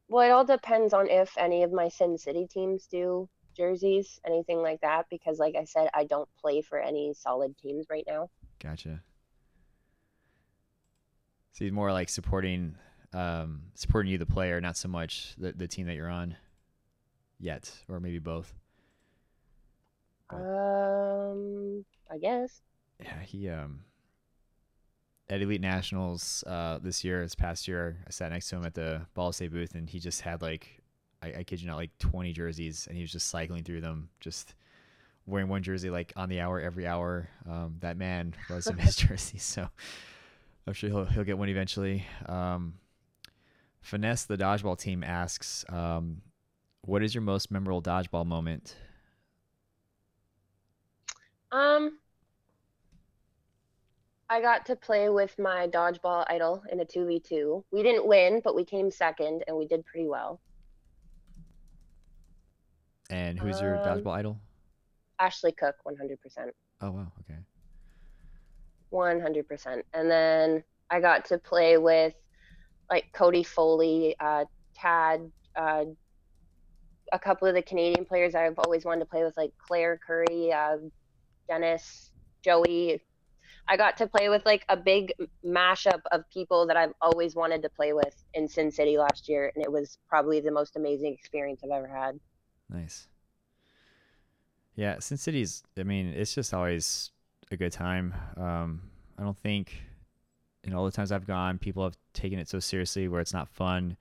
well, it all depends on if any of my Sin City teams do jerseys, anything like that. Because, like I said, I don't play for any solid teams right now. Gotcha. So he's more like supporting, um, supporting you, the player, not so much the the team that you're on. Yet, or maybe both. But- Um, I guess. Yeah, he um at Elite Nationals uh this year, this past year, I sat next to him at the Ball State booth and he just had like I, I kid you not, like twenty jerseys and he was just cycling through them, just wearing one jersey like on the hour every hour. Um that man loves some his (laughs) jerseys, so I'm sure he'll he'll get one eventually. Um Finesse the dodgeball team asks, um, what is your most memorable dodgeball moment? Um, I got to play with my dodgeball idol in a 2v2. We didn't win, but we came second and we did pretty well. And who's your Um, dodgeball idol? Ashley Cook, 100%. Oh wow, okay. 100%. And then I got to play with like Cody Foley, uh, Tad, uh, a couple of the Canadian players I've always wanted to play with, like Claire Curry, uh, Dennis, Joey. I got to play with like a big mashup of people that I've always wanted to play with in Sin City last year, and it was probably the most amazing experience I've ever had. Nice. Yeah, Sin City's. I mean, it's just always a good time. Um, I don't think in all the times I've gone, people have taken it so seriously where it's not fun,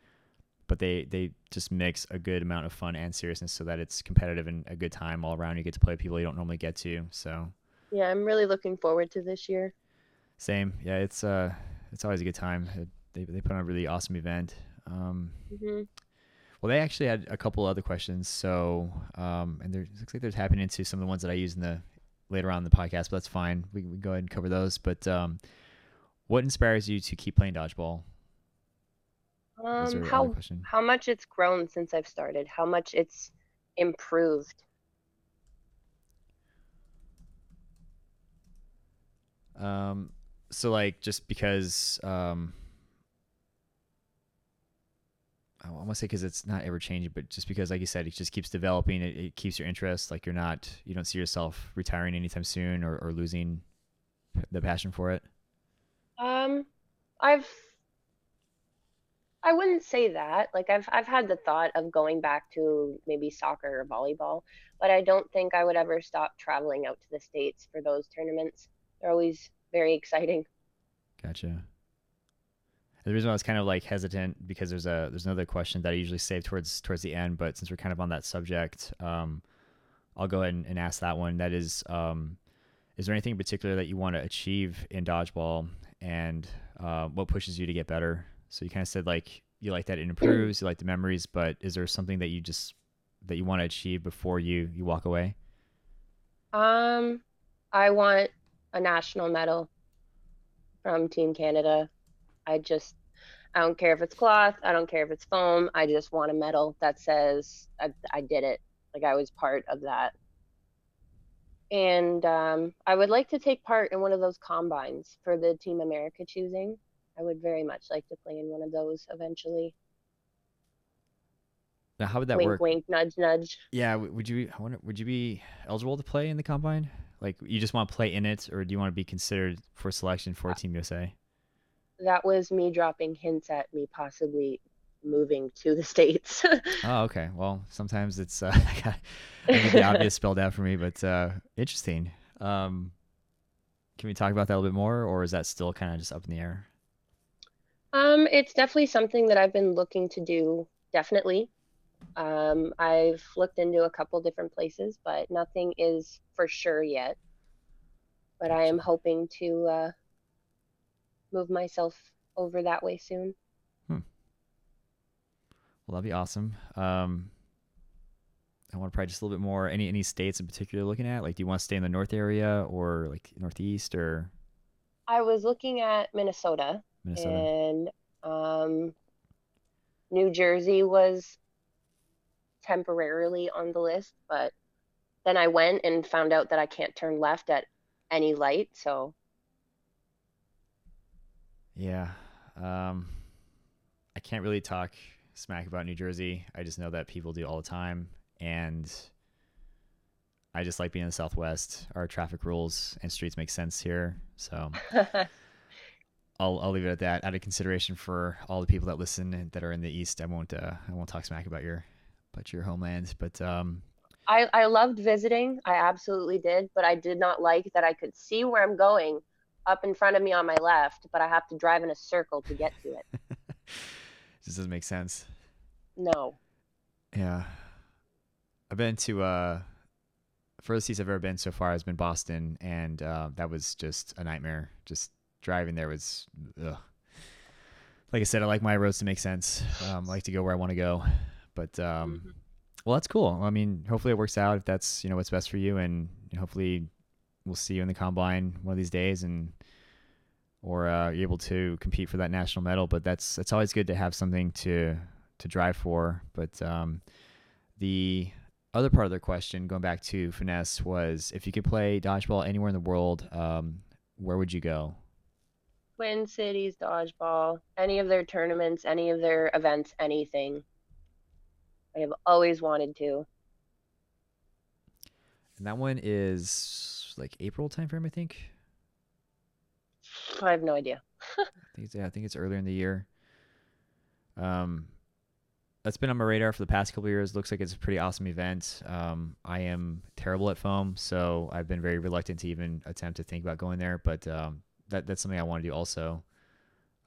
but they they just mix a good amount of fun and seriousness so that it's competitive and a good time all around. You get to play with people you don't normally get to. So Yeah, I'm really looking forward to this year. same. Yeah, it's uh, it's always a good time. It, they they put on a really awesome event. Um, hmm Well, they actually had a couple other questions. So, um, and there looks like they're tapping into some of the ones that I use in the later on in the podcast, but that's fine. We, we can go ahead and cover those. But um, what inspires you to keep playing dodgeball? Um, how how much it's grown since I've started, how much it's improved. Um, so like just because um, I want to say because it's not ever changing, but just because, like you said, it just keeps developing. It, it keeps your interest. Like you're not, you don't see yourself retiring anytime soon or, or losing the passion for it. Um, I've I wouldn't say that. Like I've I've had the thought of going back to maybe soccer or volleyball, but I don't think I would ever stop traveling out to the States for those tournaments. They're always very exciting. Gotcha. The reason I was kind of like hesitant because there's a there's another question that I usually save towards towards the end, but since we're kind of on that subject, um, I'll go ahead and, and ask that one. That is, um, is there anything in particular that you want to achieve in dodgeball, and uh, what pushes you to get better? So you kind of said like you like that it improves, you like the memories, but is there something that you just that you want to achieve before you you walk away? Um, I want a national medal from Team Canada. I just, I don't care if it's cloth, I don't care if it's foam. I just want a medal that says I, I did it. Like I was part of that. And um, I would like to take part in one of those combines for the Team America choosing. I would very much like to play in one of those eventually. Now, how would that wink, work? wink, nudge, nudge. Yeah, would you? I wonder, would you be eligible to play in the combine? Like, you just want to play in it, or do you want to be considered for selection for Team USA? That was me dropping hints at me possibly moving to the States. (laughs) Oh, okay. Well, sometimes it's uh, (laughs) the obvious spelled out for me, but uh, interesting. Um, can we talk about that a little bit more, or is that still kind of just up in the air? Um, it's definitely something that I've been looking to do, definitely. Um, I've looked into a couple different places, but nothing is for sure yet. But I am hoping to uh, move myself over that way soon. Well, Well, that'd be awesome. Um, I want to probably just a little bit more. Any any states in particular looking at? Like, do you want to stay in the north area or like northeast or I was looking at Minnesota, Minnesota? and um, New Jersey was temporarily on the list, but then I went and found out that I can't turn left at any light. So Yeah. Um, I can't really talk smack about New Jersey. I just know that people do all the time, and I just like being in the Southwest. Our traffic rules and streets make sense here, so (laughs) I'll I'll leave it at that. Out of consideration for all the people that listen and that are in the East, I won't uh, I won't talk smack about your about your homelands. But um, I, I loved visiting. I absolutely did, but I did not like that I could see where I'm going up in front of me on my left, but I have to drive in a circle to get to it. (laughs) this doesn't make sense. No. Yeah. I've been to uh furthest east I've ever been so far has been Boston and uh, that was just a nightmare. Just driving there was ugh. like I said, I like my roads to make sense. Um, I like to go where I want to go. But um Mhm. well that's cool. I mean, hopefully it works out if that's, you know, what's best for you and hopefully we'll see you in the combine one of these days and or uh, you're able to compete for that national medal. But that's it's always good to have something to to drive for. But um, the other part of their question, going back to finesse, was if you could play dodgeball anywhere in the world, um, where would you go? Twin Cities Dodgeball, any of their tournaments, any of their events, anything. I have always wanted to. And that one is like April timeframe, I think. I have no idea. (laughs) I think it's, yeah, I think it's earlier in the year. Um, that's been on my radar for the past couple of years. Looks like it's a pretty awesome event. Um, I am terrible at foam, so I've been very reluctant to even attempt to think about going there. But um, that that's something I want to do also.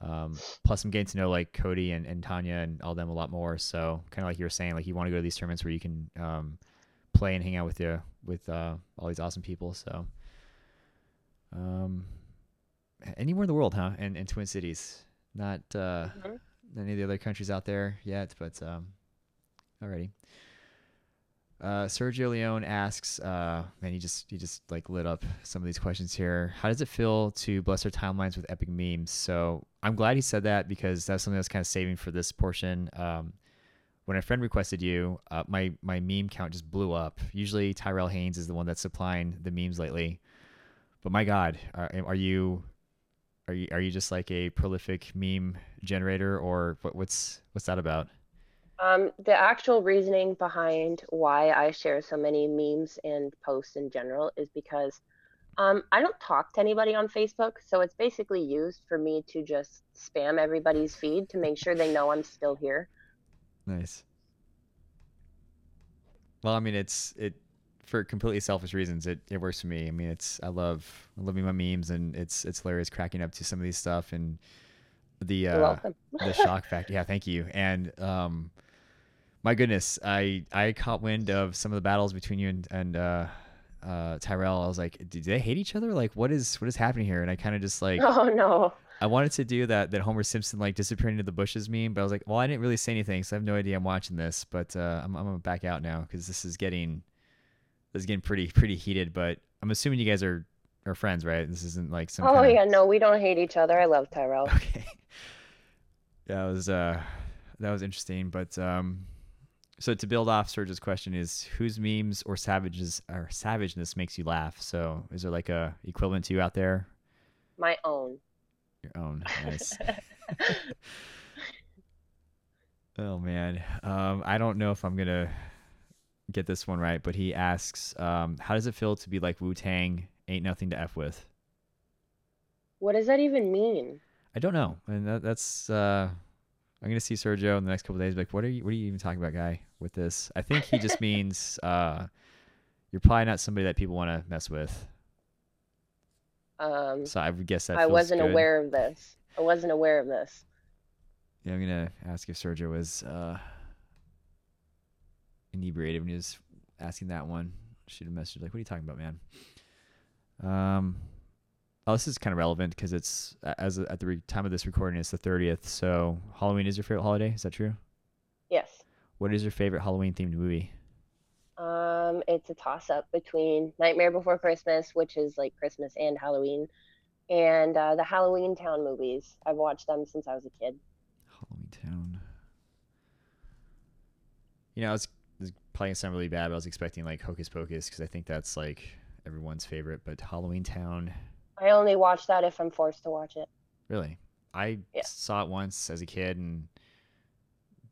Um, plus, I'm getting to know like Cody and, and Tanya and all them a lot more. So kind of like you were saying, like you want to go to these tournaments where you can um, play and hang out with you with uh, all these awesome people. So um, anywhere in the world, huh? And and Twin Cities, not uh, Mhm. any of the other countries out there yet, but um, alrighty. Uh, Sergio Leone asks, uh, man, he just he just like lit up some of these questions here. How does it feel to bless our timelines with epic memes? So I'm glad he said that because that's something was kind of saving for this portion. Um, when a friend requested you, uh, my my meme count just blew up. Usually Tyrell Haynes is the one that's supplying the memes lately, but my God, are, are you are you are you just like a prolific meme generator, or what, what's what's that about? Um, the actual reasoning behind why I share so many memes and posts in general is because um, I don't talk to anybody on Facebook, so it's basically used for me to just spam everybody's feed to make sure they know I'm still here. Nice. Well, I mean, it's it for completely selfish reasons. It it works for me. I mean, it's I love I love my memes, and it's it's hilarious cracking up to some of these stuff and the uh, the shock factor. Yeah, thank you. And um, my goodness, I I caught wind of some of the battles between you and and uh, uh, Tyrell. I was like, do they hate each other? Like, what is what is happening here? And I kind of just like (laughs) Oh no. I wanted to do that that Homer Simpson like disappearing into the bushes meme, but I was like, well, I didn't really say anything, so I have no idea I'm watching this. But uh, I'm I'm gonna back out now because this is getting this is getting pretty pretty heated. But I'm assuming you guys are are friends, right? This isn't like some. Oh kinda- yeah, no, we don't hate each other. I love Tyrell. (laughs) Okay. Yeah, it was uh that was interesting, but um so to build off Serge's question is whose memes or savages or savageness makes you laugh? So is there like a equivalent to you out there? My own. Your own. Nice. (laughs) (laughs) oh man. Um I don't know if I'm gonna get this one right, but he asks, um, how does it feel to be like Wu Tang ain't nothing to F with? What does that even mean? I don't know, and that, that's uh, I'm gonna see Sergio in the next couple days. Like, what are you? What are you even talking about, guy? With this, I think he just (laughs) means uh, you're probably not somebody that people want to mess with. Um, So I would guess that I wasn't good. aware of this. I wasn't aware of this. Yeah, I'm gonna ask if Sergio was uh, inebriated when he was asking that one. Shoot a message like, "What are you talking about, man?" Um, oh, this is kind of relevant because it's as at the re- time of this recording, it's the 30th. So Halloween is your favorite holiday. Is that true? What is your favorite Halloween themed movie? Um, it's a toss up between Nightmare Before Christmas, which is like Christmas and Halloween, and uh, the Halloween Town movies. I've watched them since I was a kid. Halloween Town. You know, I was, I was really bad, but I was expecting like Hocus Pocus because I think that's like everyone's favorite. But Halloween Town, I only watch that if I'm forced to watch it. really, I Yeah. saw it once as a kid, and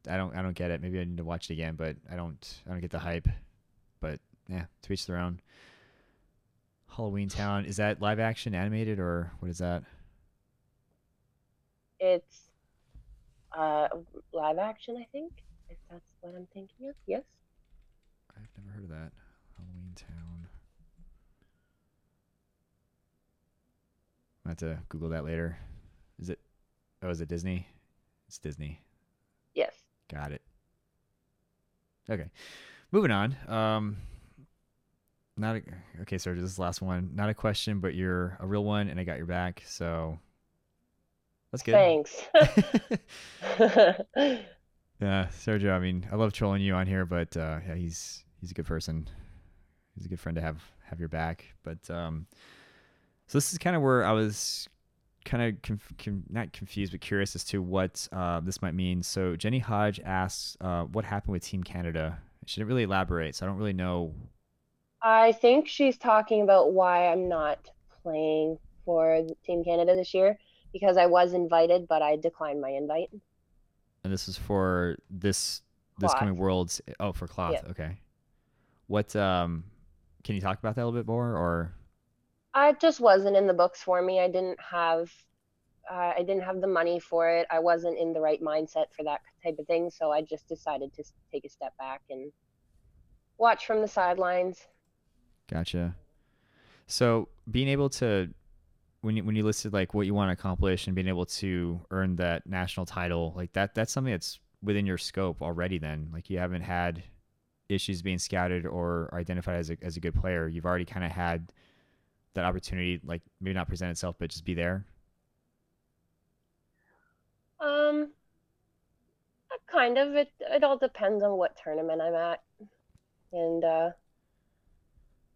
I don't, I don't get it. Maybe I need to watch it again, but I don't, I don't get the hype. But yeah, to each their own. Halloween (sighs) Town is that live action, animated, or what is that? It's uh, live action, I think, if that's what I'm thinking of. Yes. I've never heard of that. Halloween Town. I have to Google that later. Is it? Oh, is it Disney? It's Disney. Got it. Okay, moving on. Um, not a, okay, sir. This is the last one. Not a question, but you're a real one, and I got your back. So that's good. Thanks. (laughs) (laughs) Yeah, Sergio. I mean, I love trolling you on here, but uh, yeah, he's he's a good person. He's a good friend to have have your back. But um, so this is kind of where I was kind of conf- con- not confused, but curious as to what uh, this might mean. So Jenny Hodge asks, uh, "What happened with Team Canada?" She didn't really elaborate, so I don't really know. I think she's talking about why I'm not playing for Team Canada this year because I was invited, but I declined my invite. And this is for this this coming Worlds. Oh, for cloth. Yeah. Okay. What um, can you talk about that a little bit more, or I just wasn't in the books for me. I didn't have uh, I didn't have the money for it. I wasn't in the right mindset for that type of thing, so I just decided to take a step back and watch from the sidelines. Gotcha. So being able to, when you when you listed like what you want to accomplish and being able to earn that national title, like that that's something that's within your scope already. Then, like you haven't had issues being scouted or identified as a as a good player. You've already kind of had that opportunity, like maybe not present itself, but just be there. Um, uh, kind of. It it all depends on what tournament I'm at, and uh,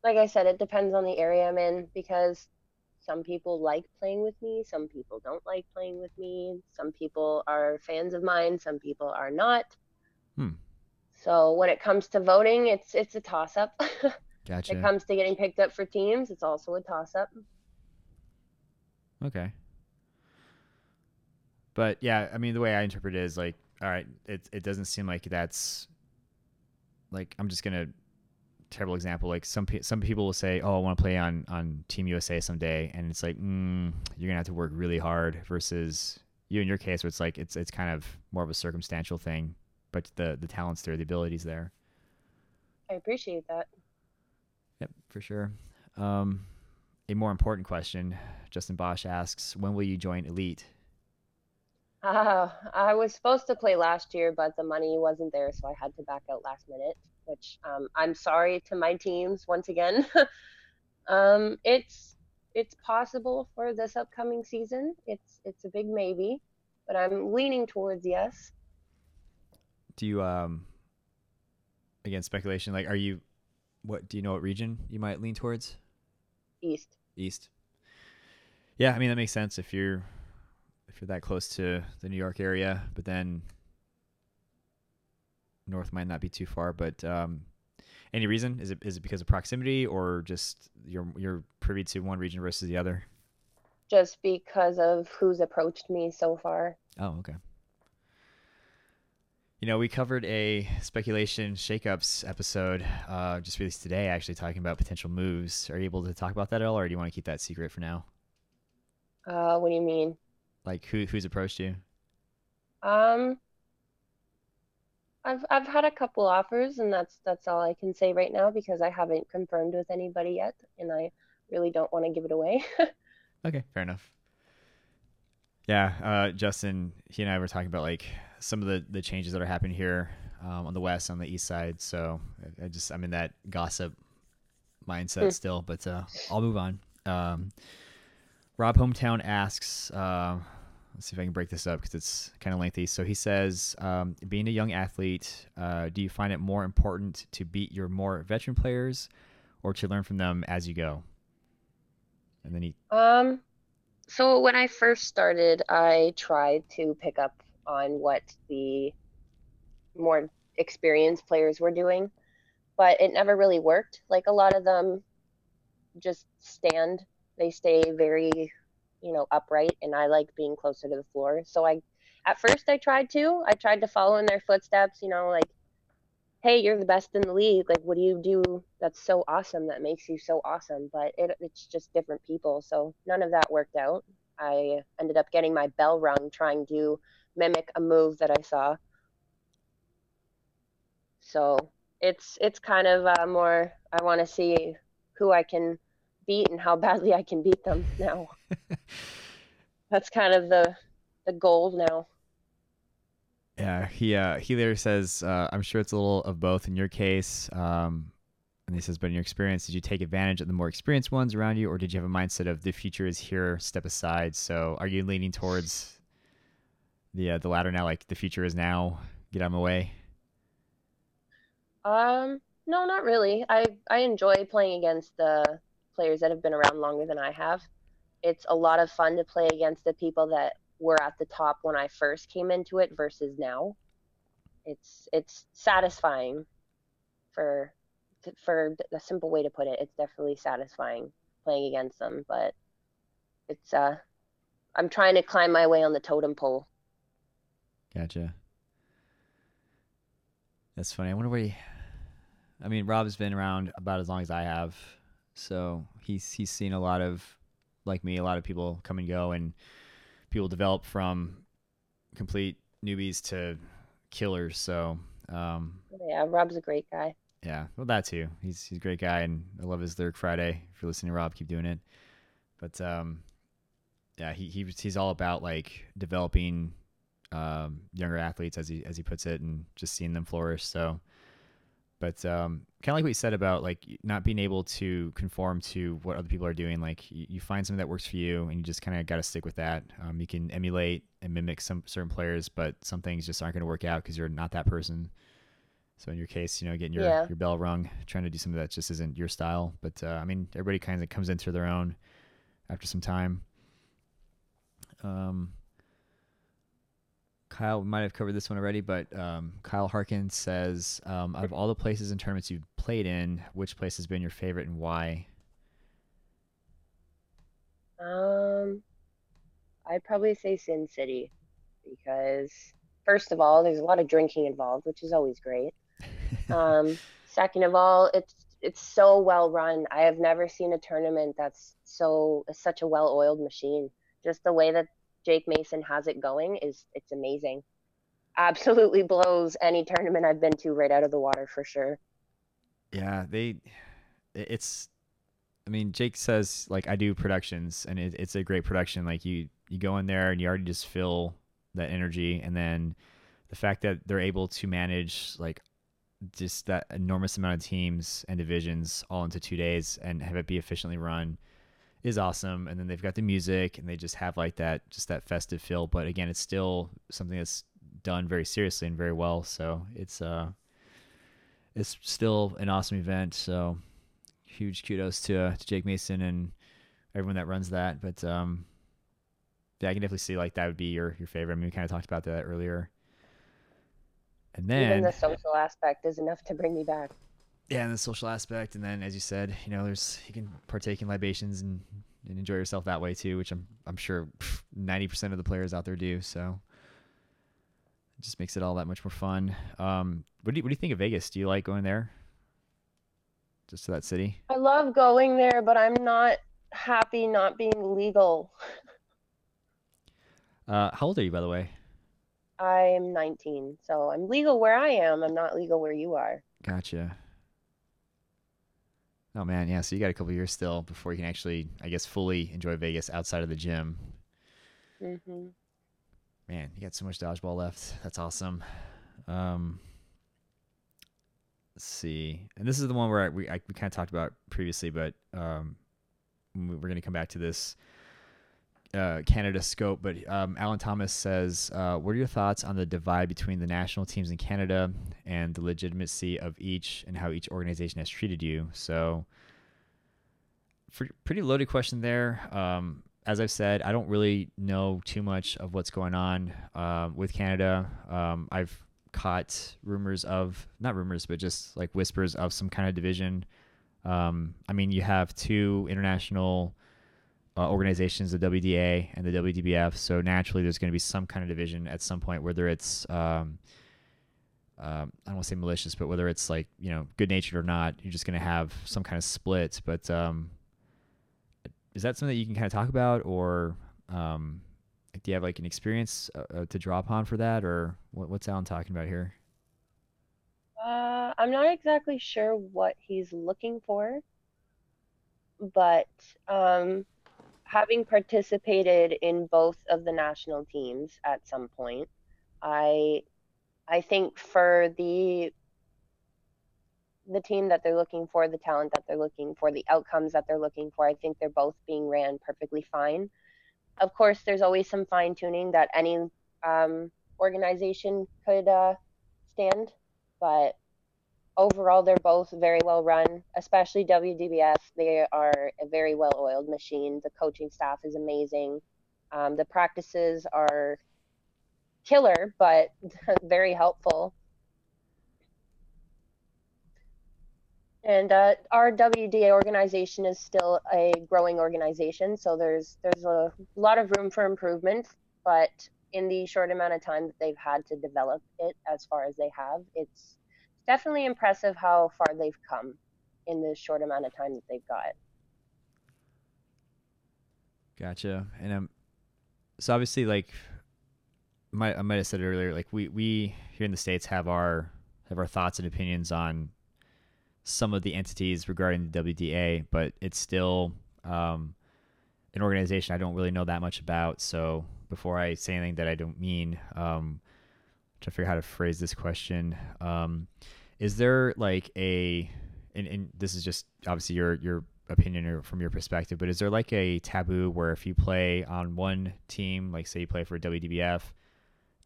like I said, it depends on the area I'm in because some people like playing with me, some people don't like playing with me, some people are fans of mine, some people are not. Hmm. So when it comes to voting, it's it's a toss up. (laughs) when Gotcha. it comes to getting picked up for teams, it's also a toss up. Okay. But yeah, I mean, the way I interpret it is like, all right, it it doesn't seem like that's like I'm just gonna terrible example. Like some pe- some people will say, oh, I want to play on on Team USA someday, and it's like, mm, you're gonna have to work really hard. Versus you in your case, where it's like it's it's kind of more of a circumstantial thing, but the the talents there, the abilities there. I appreciate that. For sure. Um, a more important question, Justin Bosch asks, when will you join Elite? Uh, I was supposed to play last year, but the money wasn't there, so I had to back out last minute, which um, I'm sorry to my teams once again. (laughs) um, it's it's possible for this upcoming season. It's it's a big maybe, but I'm leaning towards yes. do you um again speculation like are you what do you know what region you might lean towards East. east yeah i mean that makes sense if you're if you're that close to the new york area but then north might not be too far but um any reason is it is it because of proximity or just you're you're privy to one region versus the other Just because of who's approached me so far. Oh, okay. You know, we covered a speculation shakeups episode uh, just released today, actually talking about potential moves. Are you able to talk about that at all, or do you want to keep that secret for now? Uh, what do you mean? Like, who who's approached you? Um, I've I've had a couple offers, and that's that's all I can say right now because I haven't confirmed with anybody yet, and I really don't want to give it away. (laughs) Okay, fair enough. Yeah, uh, Justin, he and I were talking about like some of the the changes that are happening here um, on the west, on the east side. So I, I just I'm in that gossip mindset Hmm. still, but uh, I'll move on. Um, Rob Hometown asks, uh, let's see if I can break this up because it's kind of lengthy. So he says, um, being a young athlete, uh, do you find it more important to beat your more veteran players, or to learn from them as you go? And then he. Um, so when I first started, I tried to pick up on what the more experienced players were doing, but it never really worked. Like a lot of them just stand, they stay very, you know, upright, and I like being closer to the floor. So I, at first, I tried to. I tried to follow in their footsteps, you know, like, hey, you're the best in the league. Like, what do you do that's so awesome that makes you so awesome? But it, it's just different people. So none of that worked out. I ended up getting my bell rung trying to mimic a move that I saw. So it's it's kind of uh, more. I want to see who I can beat and how (laughs) badly I can beat them now. (laughs) That's kind of the the goal now. Yeah, he uh, he later says, uh, "I'm sure it's a little of both in your case." Um, and he says, "But in your experience, did you take advantage of the more experienced ones around you, or did you have a mindset of the future is here, step aside?" So, are you leaning towards the uh, the latter now, like the future is now, get out of my way? Um, no, not really. I I enjoy playing against the players that have been around longer than I have. It's a lot of fun to play against the people that were at the top when I first came into it versus now. It's it's satisfying for for a simple way to put it. It's definitely satisfying playing against them, but it's uh I'm trying to climb my way on the totem pole. Gotcha. That's funny. I wonder where he I mean, Rob's been around about as long as I have, so he's he's seen a lot of, like me, a lot of people come and go, and people develop from complete newbies to killers. So, um, yeah, Rob's a great guy. Yeah, well, that too. He's he's a great guy, and I love his lyric Friday. If you're listening, to Rob, keep doing it. But um, yeah, he, he he's all about like developing um, younger athletes, as he as he puts it, and just seeing them flourish. So but um, kind of like what you said about like not being able to conform to what other people are doing. Like you, you find something that works for you, and you just kind of got to stick with that. Um, you can emulate and mimic some certain players, but some things just aren't going to work out because you're not that person. So in your case, you know, getting your, yeah. your bell rung, trying to do something that just isn't your style. But uh, I mean, everybody kind of comes into their own after some time. Um, Kyle might have covered this one already, but um, Kyle Harkin says, um, out of all the places and tournaments you've played in, which place has been your favorite and why? Um, I'd probably say Sin City because first of all, there's a lot of drinking involved, which is always great. (laughs) um, second of all, it's it's so well run. I have never seen a tournament that's so such a well oiled machine. Just the way that Jake Mason has it going is it's amazing. Absolutely blows any tournament I've been to right out of the water for sure. Yeah, they it's I mean, Jake says like I do productions and it, it's a great production. Like you you go in there and you already just feel that energy and then the fact that they're able to manage like just that enormous amount of teams and divisions all into two days and have it be efficiently run is awesome. And then they've got the music and they just have like that, just that festive feel. But again, it's still something that's done very seriously and very well. So it's, uh, it's still an awesome event. So huge kudos to, uh, to Jake Mason and everyone that runs that. But, um, yeah, I can definitely see like that would be your, your favorite. I mean, we kind of talked about that earlier. And then even the social aspect is enough to bring me back yeah, and the social aspect, and then as you said, you know, there's you can partake in libations and, and enjoy yourself that way too, which I'm I'm sure (laughs) ninety percent of the players out there do. So it just makes it all that much more fun. Um, what do you what do you think of Vegas? Do you like going there? Just to that city? I love going there, but I'm not happy not being legal. (laughs) uh, how old are you, by the way? I'm 19, so I'm legal where I am. I'm not legal where you are. Gotcha. Oh man, yeah. So you got a couple years still before you can actually, I guess, fully enjoy Vegas outside of the gym. Mm-hmm. Man, you got so much dodgeball left. That's awesome. Um, let's see, and this is the one where I, we I, we kind of talked about previously, but um, we're going to come back to this. Uh, Canada scope, but um, Alan Thomas says, uh, "What are your thoughts on the divide between the national teams in Canada and the legitimacy of each, and how each organization has treated you?" So, pretty loaded question there. Um, as I've said, I don't really know too much of what's going on uh, with Canada. Um, I've caught rumors of not rumors, but just like whispers of some kind of division. Um, I mean, you have two international uh, organizations, the WDA and the WDBF. So naturally, there's going to be some kind of division at some point, whether it's um, um, I don't want to say malicious, but whether it's like you know good natured or not, you're just going to have some kind of split. But um, is that something that you can kind of talk about, or um, do you have like an experience uh, uh, to draw upon for that, or what, what's Alan talking about here? Uh, I'm not exactly sure what he's looking for, but um, having participated in both of the national teams at some point, I I think for the the team that they're looking for, the talent that they're looking for, the outcomes that they're looking for, I think they're both being ran perfectly fine. Of course, there's always some fine tuning that any um, organization could uh, stand, but overall, they're both very well run, especially WDBF. They are a very well oiled machine. The coaching staff is amazing. Um, the practices are killer, but (laughs) very helpful. And uh, our WDA organization is still a growing organization, so there's there's a lot of room for improvement. But in the short amount of time that they've had to develop it, as far as they have, it's definitely impressive how far they've come in the short amount of time that they've got. Gotcha. And um, so obviously, like, I might have said earlier, like we we here in the states have our have our thoughts and opinions on some of the entities regarding the WDA, but it's still um, an organization I don't really know that much about. So before I say anything that I don't mean, um, to figure out how to phrase this question. Um, is there like a, and, and this is just obviously your your opinion or from your perspective, but is there like a taboo where if you play on one team, like say you play for WDBF,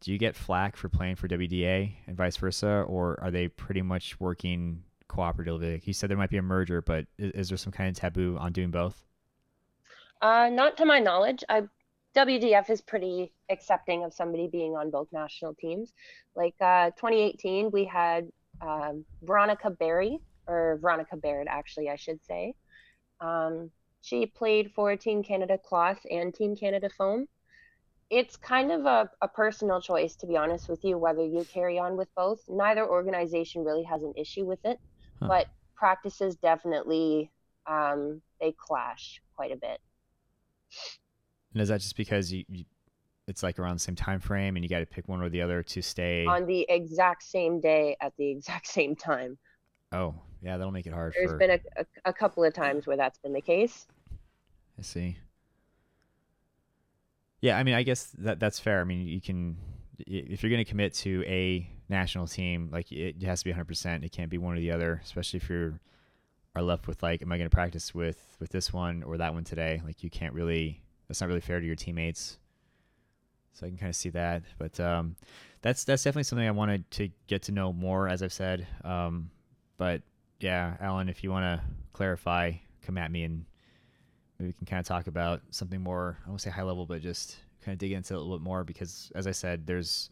do you get flack for playing for WDA and vice versa, or are they pretty much working cooperatively? Like you said there might be a merger, but is, is there some kind of taboo on doing both? Uh, not to my knowledge. I WDF is pretty accepting of somebody being on both national teams. Like uh, 2018, we had um, Veronica Berry, or Veronica Baird, actually, I should say. Um, she played for Team Canada Cloth and Team Canada Foam. It's kind of a, a personal choice, to be honest with you, whether you carry on with both. Neither organization really has an issue with it, huh. but practices definitely um, they clash quite a bit. And is that just because you, you it's like around the same time frame and you got to pick one or the other to stay on the exact same day at the exact (laughs) same time? Oh, yeah, that'll make it hard. There's for... been a, a, a couple of times where that's been the case. I see. Yeah, I mean, I guess that that's fair. I mean, you can if you're going to commit to a national team, like it has to be 100%. It can't be one or the other, especially if you're are left with like, am I going to practice with with this one or that one today? Like, you can't really that's not really fair to your teammates. So I can kind of see that, but um, that's that's definitely something I wanted to get to know more, as I've said. Um, but yeah, Alan, if you want to clarify, come at me and maybe we can kind of talk about something more. I won't say high level, but just kind of dig into it a little bit more because, as I said, there's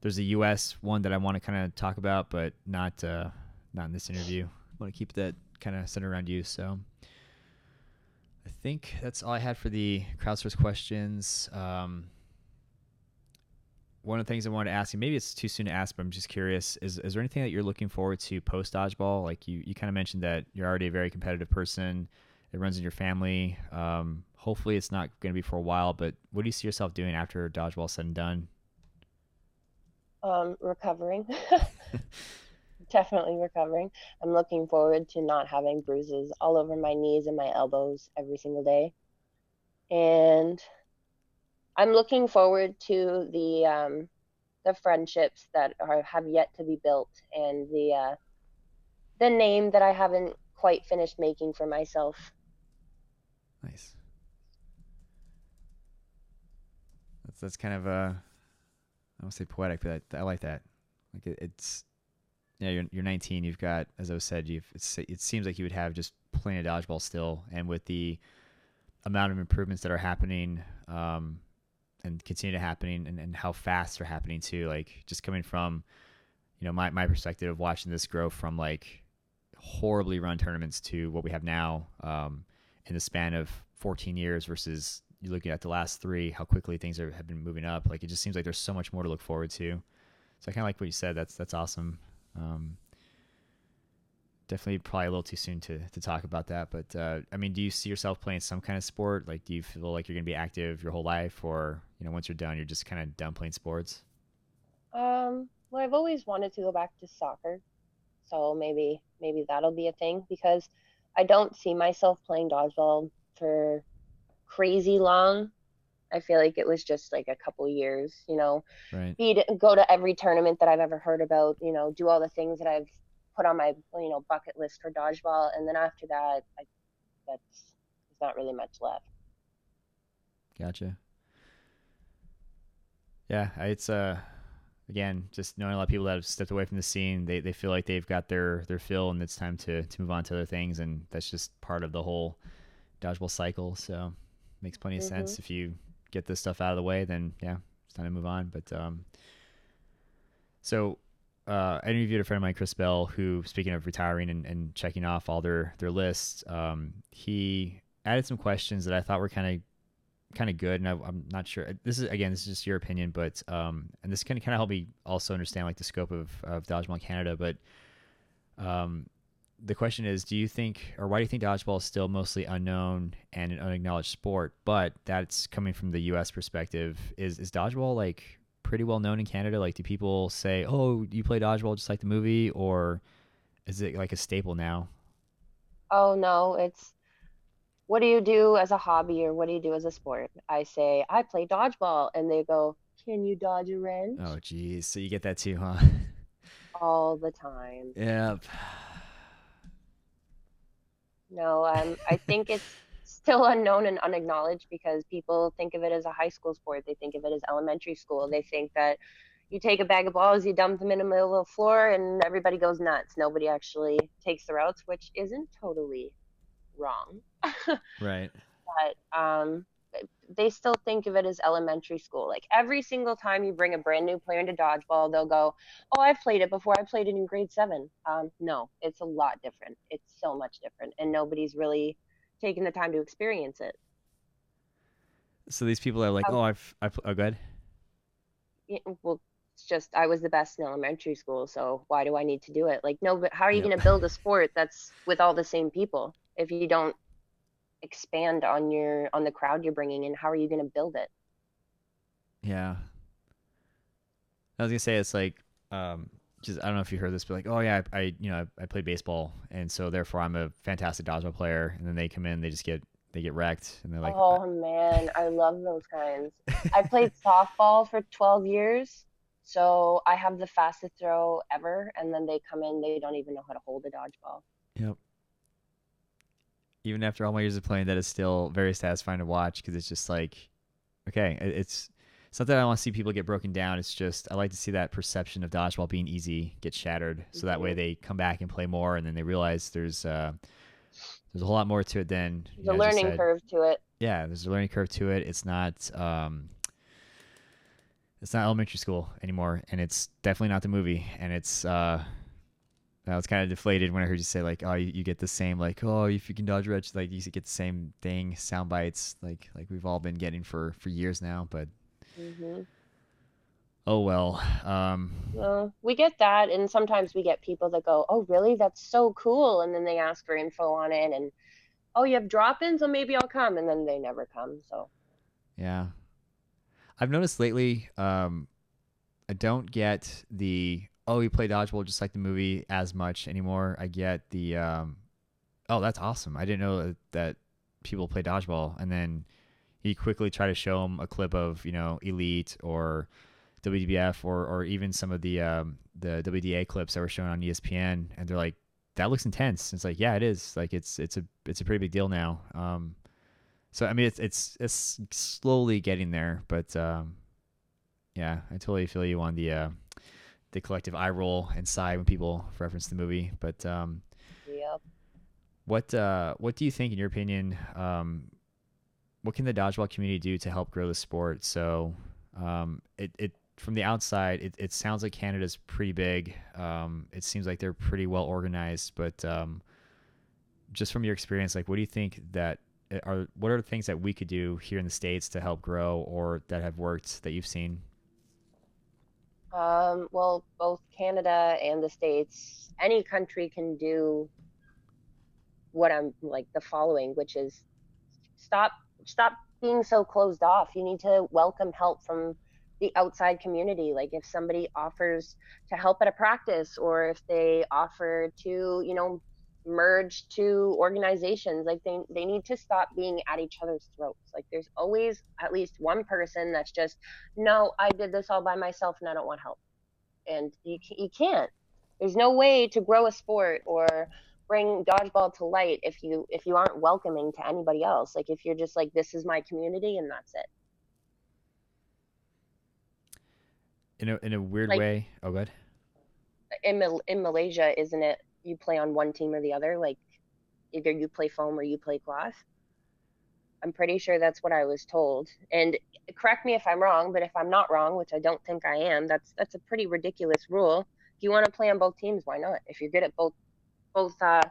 there's a U.S. one that I want to kind of talk about, but not uh, not in this interview. I want to keep that kind of centered around you. So I think that's all I had for the crowdsource questions. Um, one of the things I wanted to ask you, maybe it's too soon to ask, but I'm just curious, is, is there anything that you're looking forward to post dodgeball? Like you, you kind of mentioned that you're already a very competitive person. It runs in your family. Um, hopefully it's not going to be for a while, but what do you see yourself doing after dodgeball said and done? Um, recovering. (laughs) (laughs) definitely recovering. I'm looking forward to not having bruises all over my knees and my elbows every single day. And I'm looking forward to the um, the friendships that are have yet to be built and the uh, the name that I haven't quite finished making for myself. Nice. that's that's kind of a I don't say poetic, but I, I like that. Like it, it's yeah, you're you're 19. You've got, as I said, you've it seems like you would have just playing a dodgeball still, and with the amount of improvements that are happening um, and continue to happening, and, and how fast they're happening too. Like just coming from, you know, my my perspective of watching this grow from like horribly run tournaments to what we have now um, in the span of 14 years versus you looking at the last three, how quickly things are, have been moving up. Like it just seems like there's so much more to look forward to. So I kind of like what you said. That's that's awesome. Um, definitely probably a little too soon to, to talk about that. But uh, I mean, do you see yourself playing some kind of sport? Like, do you feel like you're going to be active your whole life, or you know, once you're done, you're just kind of done playing sports? Um, well, I've always wanted to go back to soccer, so maybe maybe that'll be a thing because I don't see myself playing dodgeball for crazy long. I feel like it was just like a couple years, you know. Right. Be go to every tournament that I've ever heard about, you know, do all the things that I've put on my you know bucket list for dodgeball, and then after that, I, that's there's not really much left. Gotcha. Yeah, it's uh again just knowing a lot of people that have stepped away from the scene. They they feel like they've got their their fill, and it's time to to move on to other things, and that's just part of the whole dodgeball cycle. So makes plenty of mm-hmm. sense if you get this stuff out of the way. Then yeah, it's time to move on. But um, so uh, I interviewed a friend of mine, Chris Bell, who, speaking of retiring and, and checking off all their their lists, um, he added some questions that I thought were kind of kind of good, and I, am not sure. This is again, this is just your opinion, but um, and this can kind of help me also understand like the scope of of dodgeball Canada. But um, the question is, do you think, or why do you think dodgeball is still mostly unknown and an unacknowledged sport? But that's coming from the U.S. perspective. Is is dodgeball like pretty well known in Canada? Like, do people say, "Oh, you play dodgeball just like the movie," or is it like a staple now? Oh no, it's what do you do as a hobby or what do you do as a sport? I say I play dodgeball, and they go, "Can you dodge a wrench?" Oh, geez, so you get that too, huh? All the time. Yep. No, um, I think it's still unknown and unacknowledged because people think of it as a high school sport. They think of it as elementary school. They think that you take a bag of balls, you dump them in the middle of the floor, and everybody goes nuts. Nobody actually takes the routes, which isn't totally wrong. (laughs) right. But um, they still think of it as elementary school. Like every single time you bring a brand new player into dodgeball, they'll go, "Oh, I've played it before. I played it in grade seven. Um, no, it's a lot different. It's so much different, and nobody's really taking the time to experience it. So these people are like, um, oh, I've, I've, oh, good. Yeah, well, it's just I was the best in elementary school, so why do I need to do it? Like, no, but how are you going to build a sport that's with all the same people if you don't expand on your on the crowd you're bringing in? How are you going to build it? Yeah, I was gonna say it's like um, just I don't know if you heard this, but like, oh yeah, I, I you know I, I played baseball, and so therefore I'm a fantastic dodgeball player. And then they come in, they just get they get wrecked, and they're like, oh man, I love those kinds. (laughs) I played softball for 12 years, so I have the fastest throw ever. And then they come in, they don't even know how to hold a dodgeball. Yep. Even after all my years of playing, that is still very satisfying to watch because it's just like, okay, it's it's not that I want to see people get broken down. It's just I like to see that perception of dodgeball being easy get shattered, so that way mm-hmm. they come back and play more, and then they realize there's uh, there's a whole lot more to it than the learning curve to it. Yeah, there's a learning curve to it. It's not um, it's not elementary school anymore, and it's definitely not the movie. And it's uh, I was kind of deflated when I heard you say like, oh, you, you get the same like, oh, if you can dodge wrench, like you get the same thing, sound bites, like like we've all been getting for for years now. But Mm-hmm. Oh well. Um, well, we get that, and sometimes we get people that go, "Oh, really? That's so cool," and then they ask for info on it, and oh, you have drop-ins, well, maybe I'll come, and then they never come. So. Yeah, I've noticed lately. Um, I don't get the oh, you play dodgeball just like the movie as much anymore. I get the um, oh, that's awesome. I didn't know that people play dodgeball, and then he quickly try to show him a clip of you know Elite or WDBF or or even some of the um, the WDA clips that were shown on ESPN, and they're like, "That looks intense." It's like, yeah, it is. Like it's it's a it's a pretty big deal now. Um, so I mean, it's it's it's slowly getting there, but um, Yeah, I totally feel you on the uh, the collective eye roll and sigh when people reference the movie. But um, Yep. what uh, what do you think, in your opinion, um, what can the dodgeball community do to help grow the sport? So um, it it from the outside, it, it sounds like Canada's pretty big. Um, it seems like they're pretty well organized, but um, just from your experience, like what do you think that uh, are what are the things that we could do here in the states to help grow or that have worked that you've seen? Um, well, both Canada and the States, any country can do what I'm like the following, which is stop stop being so closed off. You need to welcome help from the outside community. Like if somebody offers to help at a practice or if they offer to, you know, merge two organizations, like they they need to stop being at each other's throats. Like there's always at least one person that's just, no, I did this all by myself and I don't want help. And you you can't. There's no way to grow a sport or bring dodgeball to light if you if you aren't welcoming to anybody else like if you're just like this is my community and that's it In a in a weird Like- way. Oh, good. in in Malaysia isn't it you play on one team or the other like either you play foam or you play cloth I'm pretty sure that's what I was told. And correct me if I'm wrong but if I'm not wrong which I don't think I am that's that's a pretty ridiculous rule. If you want to play on both teams why not? If you're good at both both uh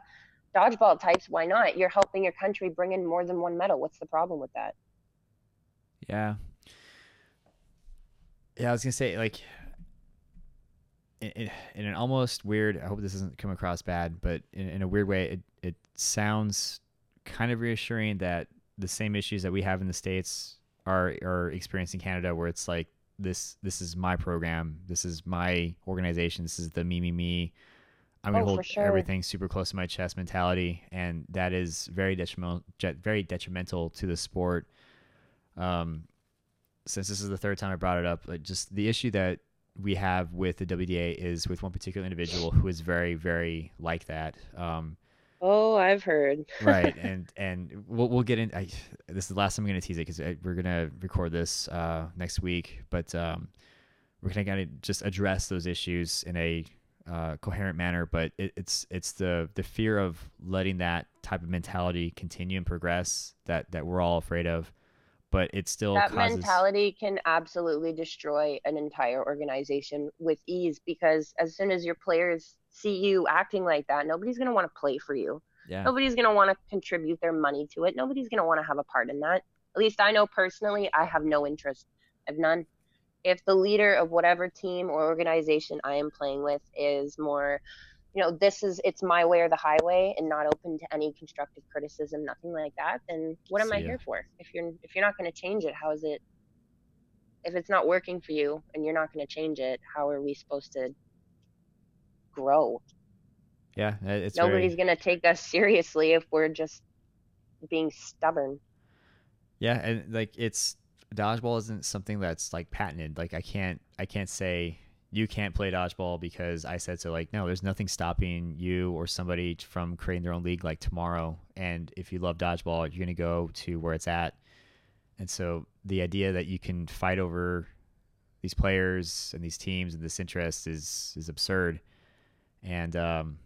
dodgeball types why not? You're helping your country bring in more than one medal. What's the problem with that? Yeah. Yeah, I was gonna say like in, in, an almost weird. I hope this doesn't come across bad, but in, in a weird way, it it sounds kind of reassuring that the same issues that we have in the states are are experienced in Canada, where it's like this this is my program, this is my organization, this is the me me me. I'm gonna Oh, hold sure. everything super close to my chest mentality, and that is very detrimental, very detrimental to the sport. Um, since this is the third time I brought it up, like just the issue that we have with the WDA is with one particular individual who is very, very like that. Um, oh I've heard right, (laughs) and and we'll we'll get in. I, this is the last time I'm gonna tease it because we're gonna record this uh, next week, but um, we're gonna kind of just address those issues in a uh, coherent manner. But it, it's it's the the fear of letting that type of mentality continue and progress that that we're all afraid of. But it still that causes mentality can absolutely destroy an entire organization with ease because as soon as your players see you acting like that nobody's going to want to play for you. Yeah. Nobody's going to want to contribute their money to it. Nobody's going to want to have a part in that. At least i know personally i have no interest i've none. If the leader of whatever team or organization i am playing with is more you know this is it's my way or the highway and not open to any constructive criticism nothing like that then what am i here for? If you're if you're not going to change it how is it if it's not working for you and you're not going to change it how are we supposed to grow? Yeah uh, it's nobody's very, going to take us seriously if we're just being stubborn. Yeah, and like it's dodgeball isn't something that's like patented. Like I can't I can't say you can't play dodgeball because I said so. Like no, there's nothing stopping you or somebody from creating their own league like tomorrow. And if you love dodgeball, you're gonna go to where it's at. And so the idea that you can fight over these players and these teams and this interest is is absurd. And um,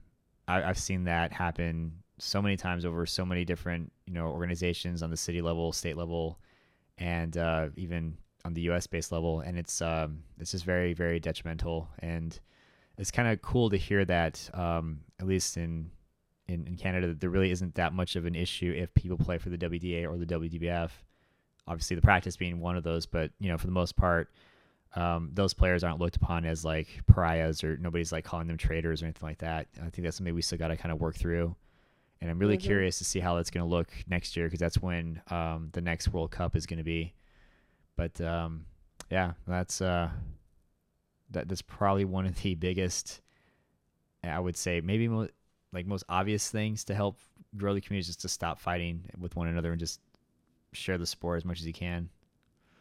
I, I've seen that happen so many times over so many different you know organizations on the city level, state level, and uh, even on the U.S. based level, and it's um, it's just very very detrimental. And it's kind of cool to hear that um, at least in, in in Canada, that there really isn't that much of an issue if people play for the WDA or the WDBF. Obviously, the practice being one of those, but you know for the most part. Um, those players aren't looked upon as like pariahs or nobody's like calling them traitors or anything like that. I think that's something we still got to kind of work through and I'm really Mhm. curious to see how that's going to look next year because that's when um, the next World Cup is going to be. But um, yeah, that's uh, that that's probably one of the biggest. I would say maybe mo- like most obvious things to help grow the community is just to stop fighting with one another and just share the sport as much as you can.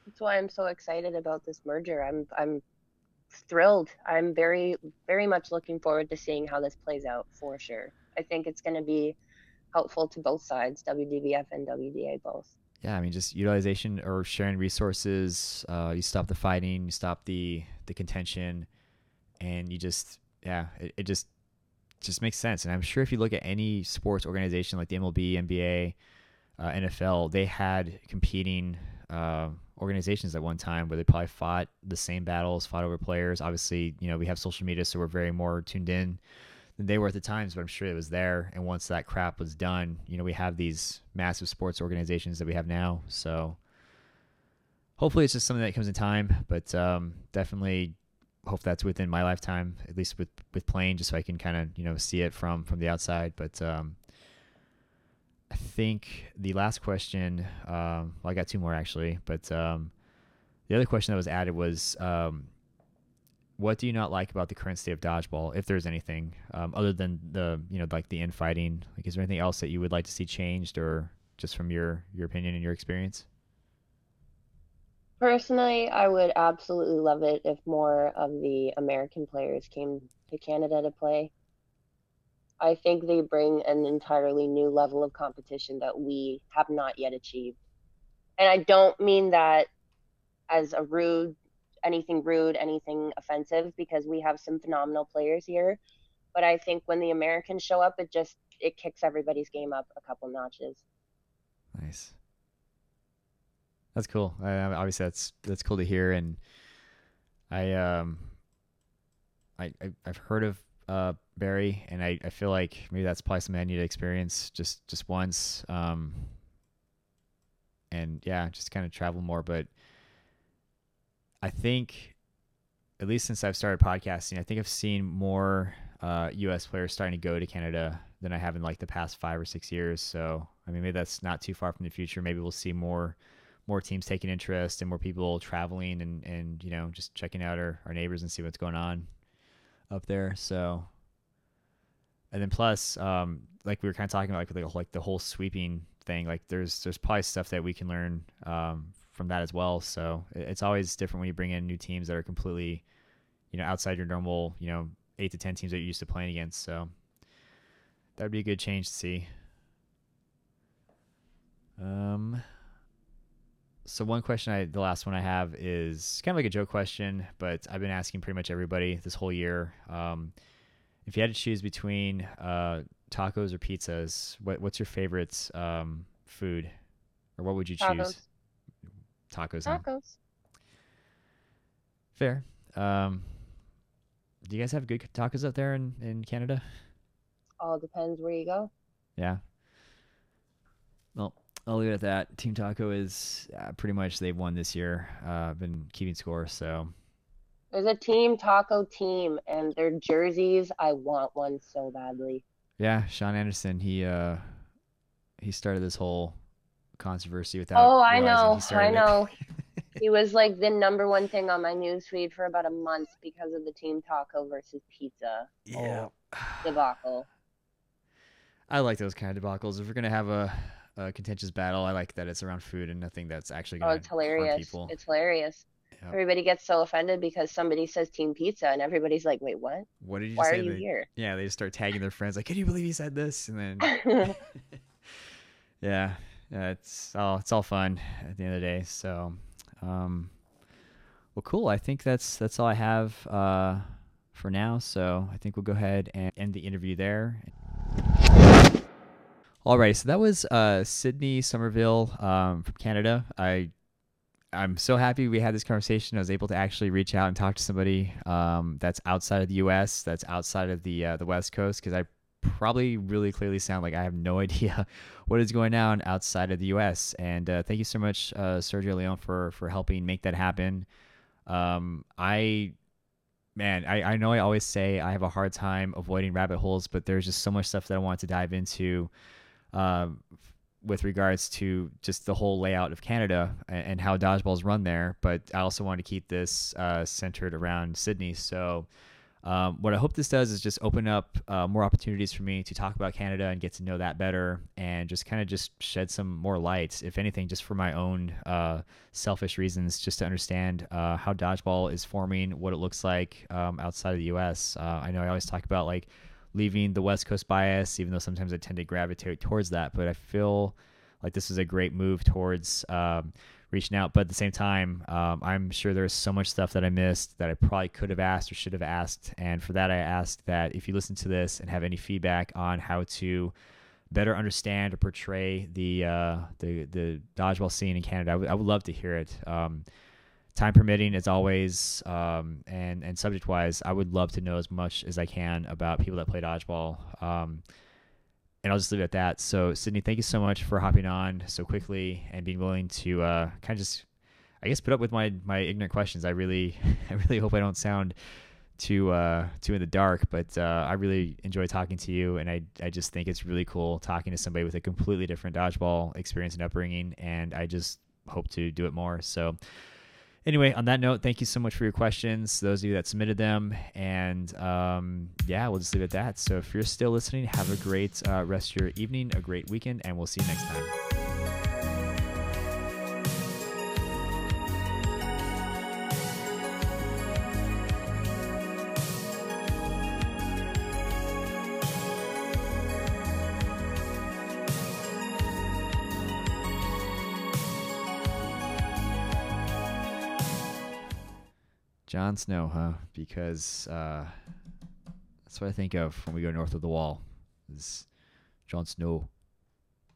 that's why i'm so excited about this merger i'm i'm thrilled i'm very very much looking forward to seeing how this plays out for sure i think it's going to be helpful to both sides wdbf and wda both yeah, I mean, just utilization or sharing resources. Uh, you stop the fighting, you stop the the contention, and you just yeah, it, it just just makes sense. And I'm sure if you look at any sports organization like the MLB, NBA, uh, NFL, they had competing uh, organizations at one time where they probably fought the same battles, fought over players. Obviously, you know, we have social media, so we're very more tuned in than they were at the times, but I'm sure it was there. And once that crap was done, you know, we have these massive sports organizations that we have now. So hopefully it's just something that comes in time, but um, definitely hope that's within my lifetime, at least with, with playing, just so I can kind of, you know, see it from, from the outside. But um, I think the last question, um, well, I got two more actually, but um, the other question that was added was, um, what do you not like about the current state of dodgeball, if there's anything um, other than the you know like the infighting? Like, is there anything else that you would like to see changed, or just from your your opinion and your experience? Personally, I would absolutely love it if more of the American players came to Canada to play. I think they bring an entirely new level of competition that we have not yet achieved. And I don't mean that as a rude anything rude, anything offensive, because we have some phenomenal players here. But I think when the Americans show up, it just it kicks everybody's game up a couple notches. Nice. That's cool. I, obviously, that's that's cool to hear, and I um, I, I have heard of uh Barrie, and I, I feel like maybe that's probably something I need to experience just just once. Um, and yeah, just kind of travel more, but I think, at least since I've started podcasting, I think I've seen more uh, U.S. players starting to go to Canada than I have in like the past five or six years. So I mean, maybe that's not too far from the future. Maybe we'll see more more teams taking interest and more people traveling and and you know just checking out our, our neighbors and see what's going on up there. So and then plus, um, like we were kind of talking about, like the, like the whole sweeping thing. Like there's there's probably stuff that we can learn um, from that as well. So it's always different when you bring in new teams that are completely, you know, outside your normal, you know, eight to ten teams that you're used to playing against. So that would be a good change to see. Um. So one question I, the last one I have is kind of like a joke question, but I've been asking pretty much everybody this whole year. Um, if you had to choose between uh, tacos or pizzas, what, what's your favorite um, food, or what would you choose? Tacos. Tacos. Huh? Fair. Um, do you guys have good tacos up there in, in Canada? All depends where you go. Yeah. Well, I'll leave it at that. Team Taco is uh, pretty much they've won this year. Uh, I've been keeping score, so. There's a Team Taco team, and their jerseys. I want one so badly. Yeah, Sean Anderson. He uh, he started this whole controversy without. Oh, I know, I know. (laughs) he was like the number one thing on my newsfeed for about a month because of the Team Taco versus Pizza. Yeah. Oh, (sighs) debacle. I like those kind of debacles. If we're gonna have a, a, contentious battle, I like that it's around food and nothing that's actually oh, gonna. Oh, it's hilarious! People. It's hilarious. Yep. Everybody gets so offended because somebody says Team Pizza, and everybody's like, "Wait, what? What did you Why say?" are you they, here? Yeah, they just start tagging their friends, like, "Can you believe he said this?" And then, (laughs) (laughs) yeah, yeah, it's all it's all fun at the end of the day. So, um, well, cool. I think that's that's all I have uh, for now. So I think we'll go ahead and end the interview there. Alrighty, so that was uh, Sydney Somerville um, from Canada. I I'm so happy we had this conversation. I was able to actually reach out and talk to somebody um, that's outside of the U.S., that's outside of the uh, the West Coast, because I probably really clearly sound like I have no (laughs) idea what is going on outside of the U.S. And uh, thank you so much, uh, Sergio Leon, for for helping make that happen. Um, I, man, I, I know I always say I have a hard time avoiding rabbit holes, but there's just so much stuff that I want to dive into. Uh, with regards to just the whole layout of Canada and, and how dodgeball's run there, but I also want to keep this uh, centered around Sydney. So um, what I hope this does is just open up uh, more opportunities for me to talk about Canada and get to know that better, and just kind of just shed some more light, if anything, just for my own uh, selfish reasons, just to understand uh, how dodgeball is forming, what it looks like um, outside of the U.S. Uh, I know I always talk about like leaving the West Coast bias, even though sometimes I tend to gravitate towards that, but I feel like this is a great move towards um, reaching out. But at the same time, um, I'm sure there's so much stuff that I missed that I probably could have asked or should have asked. And for that, I asked that if you listen to this and have any feedback on how to better understand or portray the uh, the the dodgeball scene in Canada, I, w- I would love to hear it. Um, time permitting, as always, um, and and subject wise, I would love to know as much as I can about people that play dodgeball. Um, and I'll just leave it at that. So, Sydney, thank you so much for hopping on so quickly and being willing to uh, kind of just, I guess, put up with my my ignorant questions. I really, (laughs) I really hope I don't sound too uh, too in the dark, but uh, I really enjoy talking to you, and I I just think it's really cool talking to somebody with a completely different dodgeball experience and upbringing, and I just hope to do it more. So anyway, on that note, thank you so much for your questions, those of you that submitted them. And um, yeah, we'll just leave it at that. So if you're still listening, have a great uh, rest of your evening, a great weekend, and we'll see you next time. Jon Snow, huh? Because uh, that's what I think of when we go north of the wall. Is Jon Snow.